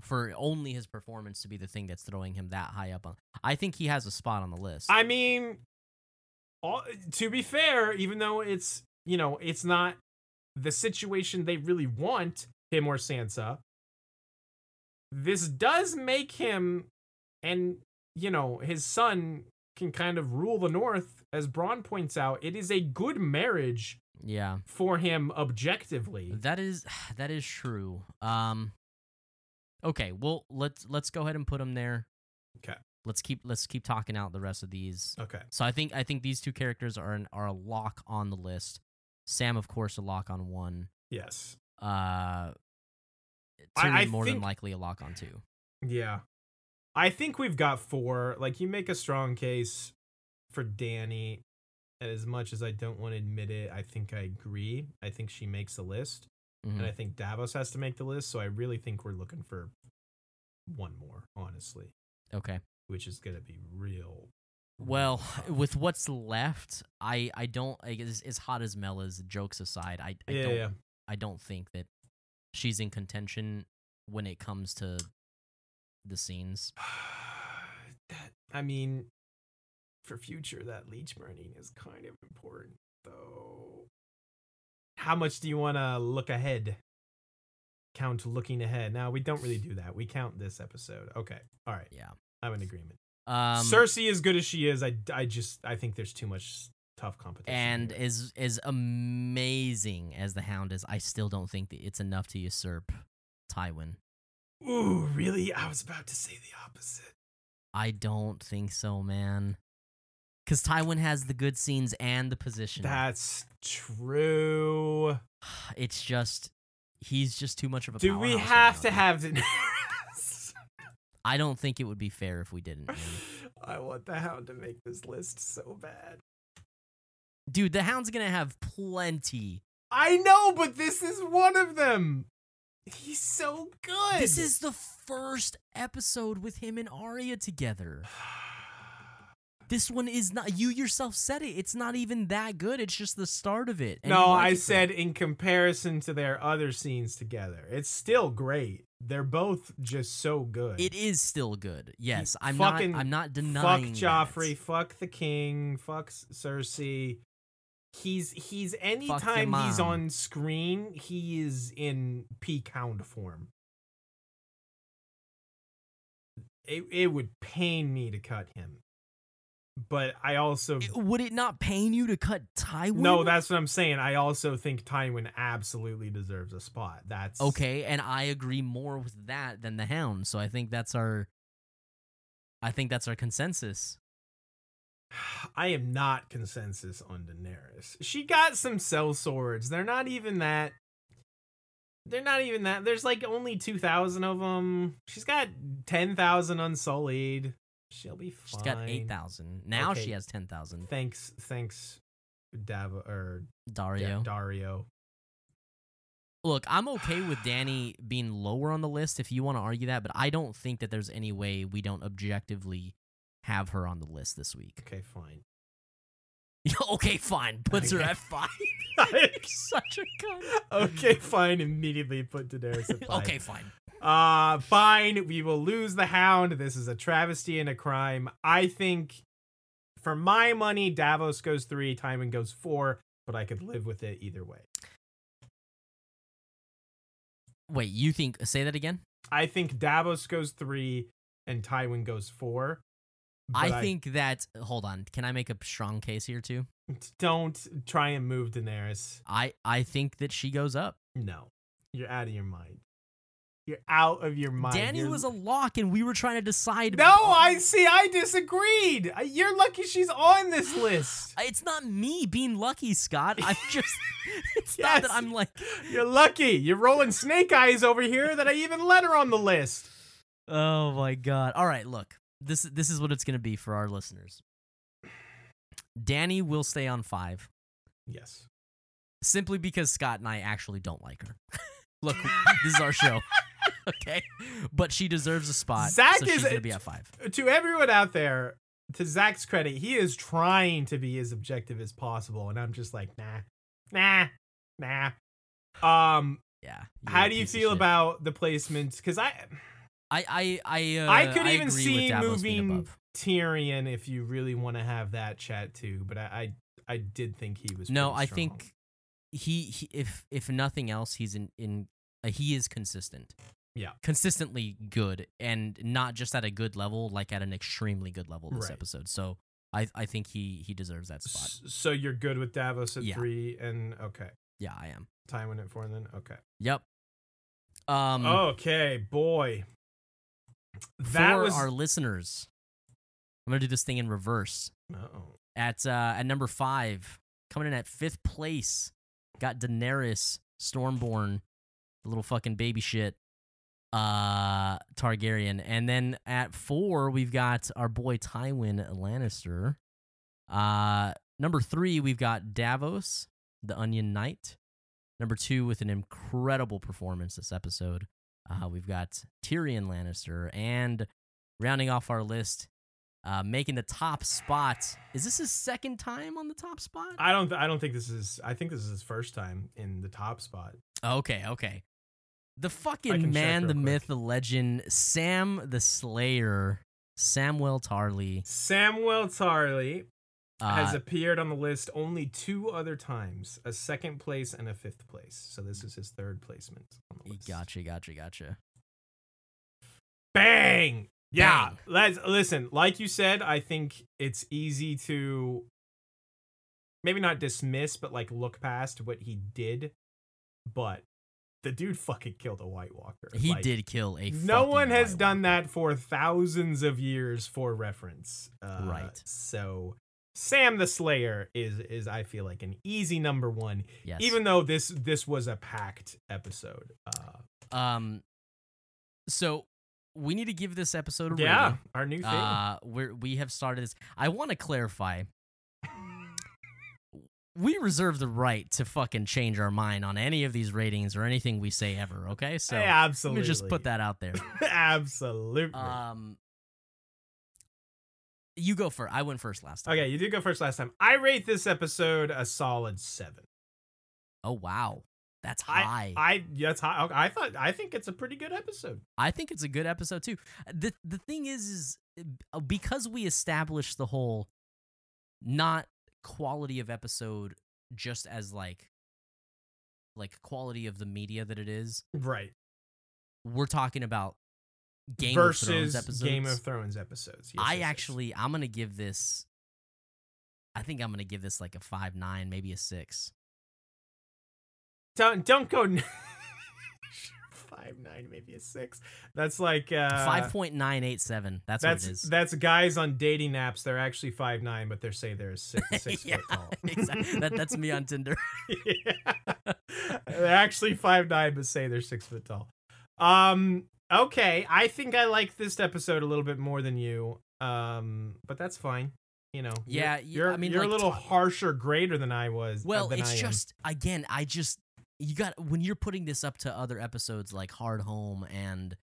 for only his performance to be the thing that's throwing him that high up on. I think he has a spot on the list. I mean, all, to be fair, even though it's you know it's not the situation they really want him or Sansa, this does make him and you know his son can kind of rule the North. As Bronn points out, it is a good marriage yeah, for him objectively. that is that is true. Um. Okay, well let's let's go ahead and put him there. Okay. Let's keep let's keep talking out the rest of these. Okay. So I think I think these two characters are an, are a lock on the list. Sam, of course, a lock on one. Yes. Uh, I- Tyrion I more than likely a lock on two. Yeah. I think we've got four. Like you make a strong case for Dany. And as much as I don't want to admit it, I think I agree. I think she makes the list. Mhm. And I think Davos has to make the list. So I really think we're looking for one more, honestly. Okay. Which is gonna be real. Well, with what's left, I I don't like, as, as hot as Mel is. Jokes aside, I I yeah, don't yeah. I don't think that she's in contention when it comes to the scenes. that I mean, for future, that leech burning is kind of important, though. How much do you want to look ahead? Count looking ahead. Now we don't really do that. We count this episode. Okay, all right. Yeah. I'm in agreement. Um, Cersei, as good as she is, I, I just I think there's too much tough competition. and here. as as amazing as the Hound is, I still don't think that it's enough to usurp Tywin. Ooh, really? I was about to say the opposite. I don't think so, man. Because Tywin has the good scenes and the position. That's true. it's just he's just too much of a. Do we have right to now. have Daenerys? I don't think it would be fair if we didn't. man. I want the hound to make this list so bad. Dude, the Hound's gonna have plenty. I know, but this is one of them. He's so good. This is the first episode with him and Arya together. This one is not. You yourself said it. It's not even that good. It's just the start of it. and no, I it said in comparison to their other scenes together. It's still great. They're both just so good. it is still good. Yes, I'm fucking not. I'm not denying. fuck. Joffrey, that. fuck the king, fuck Cersei. He's he's anytime he's on screen, he is in peak hound form. It it would pain me to cut him. But I also It- would it not pain you to cut Tywin? No, that's what I'm saying. I also think Tywin absolutely deserves a spot. That's okay, and I agree more with that than the Hound. So I think that's our. I think that's our consensus. I am not consensus on Daenerys. She got some sellswords. They're not even that. They're not even that. There's like only two thousand of them. She's got ten thousand unsullied. She'll be fine. She's got eight thousand now. Okay. She has ten thousand. Thanks, thanks, Davo or er, Daario. Da- Daario. Look, I'm okay with Dany being lower on the list if you want to argue that, but I don't think that there's any way we don't objectively have her on the list this week. Okay, fine. okay, fine. Puts her at five. Such a cunt. okay, fine. Immediately put Daenerys at five. okay, fine. Uh, fine. We will lose the hound. This is a travesty and a crime. I think, for my money, Davos goes three, Timon goes four, but I could live with it either way. Wait, you think? Say that again. I think Davos goes three and Tywin goes four. I but think that. Hold on. Can I make a strong case here too? don't try and move Daenerys. I I think that she goes up. No, you're out of your mind. You're out of your mind. Dany You're- was a lock, and we were trying to decide. No, I see. I disagreed. Uh, You're lucky she's on this list. It's not me being lucky, Scott. I'm just. It's not that I'm like. You're lucky. You're rolling snake eyes over here that I even let her on the list. Oh my god! All right, look. This this is what it's gonna be for our listeners. Dany will stay on five Yes. simply because Scott and I actually don't like her. look, this is our show, okay? But she deserves a spot. Zach so is she's gonna be at five. To everyone out there, to Zach's credit, he is trying to be as objective as possible, and I'm just like, nah, nah, nah. Um, Yeah. how do you feel about the placement? Because I, I I I uh, I could even see moving. Tyrion if you really want to have that chat too. But I, I, I did think he was. No, I think he, he if if nothing else, he's in in uh, he is consistent. Yeah. consistently good, and not just at a good level, like at an extremely good level this Right. episode. So I I think he he deserves that spot. So you're good with Davos at Yeah. three, and okay, Yeah, I am. Tywin at four, and then okay. Yep. Um, okay, boy. That for was. our listeners, I'm gonna do this thing in reverse. Uh-oh. At uh, at number five, coming in at fifth place, got Daenerys Stormborn, the little fucking baby shit, uh, Targaryen, and then at four we've got our boy Tywin Lannister. Uh, number three we've got Davos, the Onion Knight. Number two with an incredible performance this episode, uh, we've got Tyrion Lannister, and rounding off our list, uh, making the top spot. Is this his second time on the top spot? I don't. I don't think this is. I think this is his first time in the top spot. Okay, okay. The fucking man, the quick. myth, the legend, Sam the Slayer, Samwell Tarly, Samwell Tarly uh, has appeared on the list only two other times, a second place and a fifth place. So this is his third placement on the list. Gotcha, gotcha, gotcha. Bang! Yeah. Bang. Let's listen. Like you said, I think it's easy to maybe not dismiss, but like look past what he did. But the dude fucking killed a White Walker. He Like, did kill a. No one has White done Walker. that for thousands of years for reference. Uh, Right. So Sam the Slayer is is I feel like an easy number one, Yes. even though this this was a packed episode. Uh, um, so we need to give this episode a yeah, rating. our new thing. Uh, we we have started this. I want to clarify. We reserve the right to fucking change our mind on any of these ratings or anything we say ever. Okay, so let absolutely. Let me just put that out there. absolutely. Um, you go first. I went first last time. okay, you did go first last time. I rate this episode a solid seven. Oh wow, that's high. I that's high. I thought I think it's a pretty good episode. I think it's a good episode too. the The thing is, is uh, because we established the whole not quality of episode just as like like quality of the media that it is. Right. We're talking about Game Versus of Thrones episodes. Game of Thrones episodes. Yes, I yes, yes. actually, I'm gonna give this. I think I'm gonna give this like a five nine, maybe a six. don't don't go five nine maybe a six. That's like uh, Five point nine eight seven. That's, That's what it is. that's guys on dating apps. They're actually five nine, but they say they're six six yeah, foot tall. exactly. That, that's me on Tinder. Yeah. They're actually five nine, but say they're six foot tall. Um. Okay, I think I like this episode a little bit more than you. Um, but that's fine. You know. you're- Yeah, You're I mean, you're like, a little ta- harsher grader than I was. uh, Well, it's I am. just again, I just you got when you're putting this up to other episodes like Hardhome and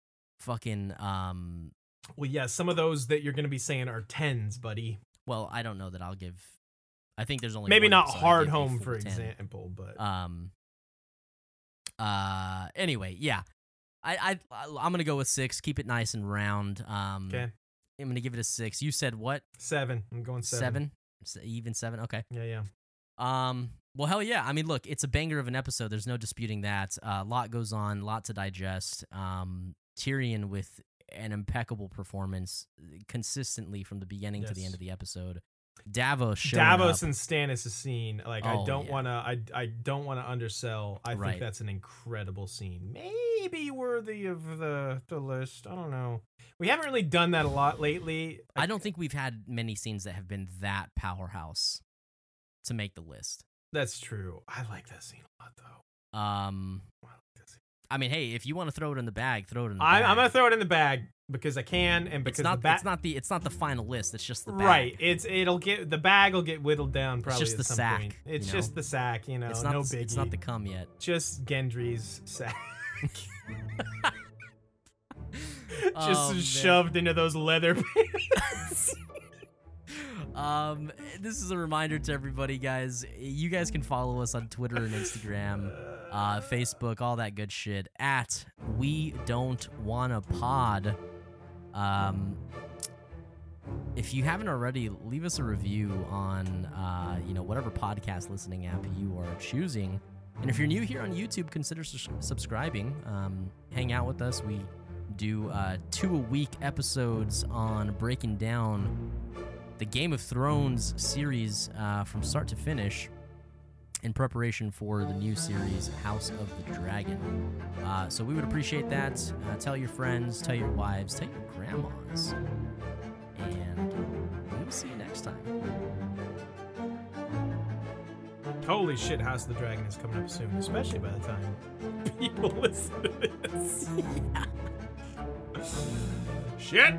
fucking um. Well, yeah, some of those that you're gonna be saying are tens, buddy. Well, I don't know that I'll give. I think there's only Maybe not Hardhome for 10. example, but Um. Uh. Anyway, yeah. I I I'm gonna go with six. Keep it nice and round. Um. okay, I'm gonna give it a six. You said what? seven. I'm going seven. Seven. Even seven. Okay. Yeah, yeah. Um. Well, hell yeah. I mean, look, it's a banger of an episode. There's no disputing that. A lot goes on, lot to digest. Um, Tyrion with an impeccable performance consistently from the beginning to the end of the episode. Davos Davos up. and Stannis scene. Like I Oh, don't yeah. want to. I I don't want to undersell. I Right. think that's an incredible scene. Maybe worthy of the the list. I don't know. We haven't really done that a lot lately. I don't think we've had many scenes that have been that powerhouse to make the list. That's true. I like that scene a lot though. Um, I like that scene. I mean, hey, if you want to throw it in the bag, throw it in the I, bag. I'm gonna throw it in the bag because I can, and because it's not. the bag. it's not the. It's not the final list. It's just the bag. Right. It's it'll get the bag will get whittled down probably just at the sack, point. you It's know? just the sack, you know. It's not. no the, biggie. it's not the cum yet. just Gendry's sack. Oh, just man. shoved into those leather pants. um, this is a reminder to everybody, guys. You guys can follow us on Twitter and Instagram, uh, Facebook, all that good shit at We Don't Wanna Pod. Um, if you haven't already, leave us a review on, uh, you know, whatever podcast listening app you are choosing. And if you're new here on YouTube, consider sus- subscribing. Um, hang out with us. We do uh, two a week episodes on breaking down the Game of Thrones series uh, from start to finish in preparation for the new series House of the Dragon. Uh, so we would appreciate that. Uh, tell your friends, tell your wives, tell your grandmas. And we will see you next time. Holy shit, House of the Dragon is coming up soon, especially by the time people listen to this. Shit!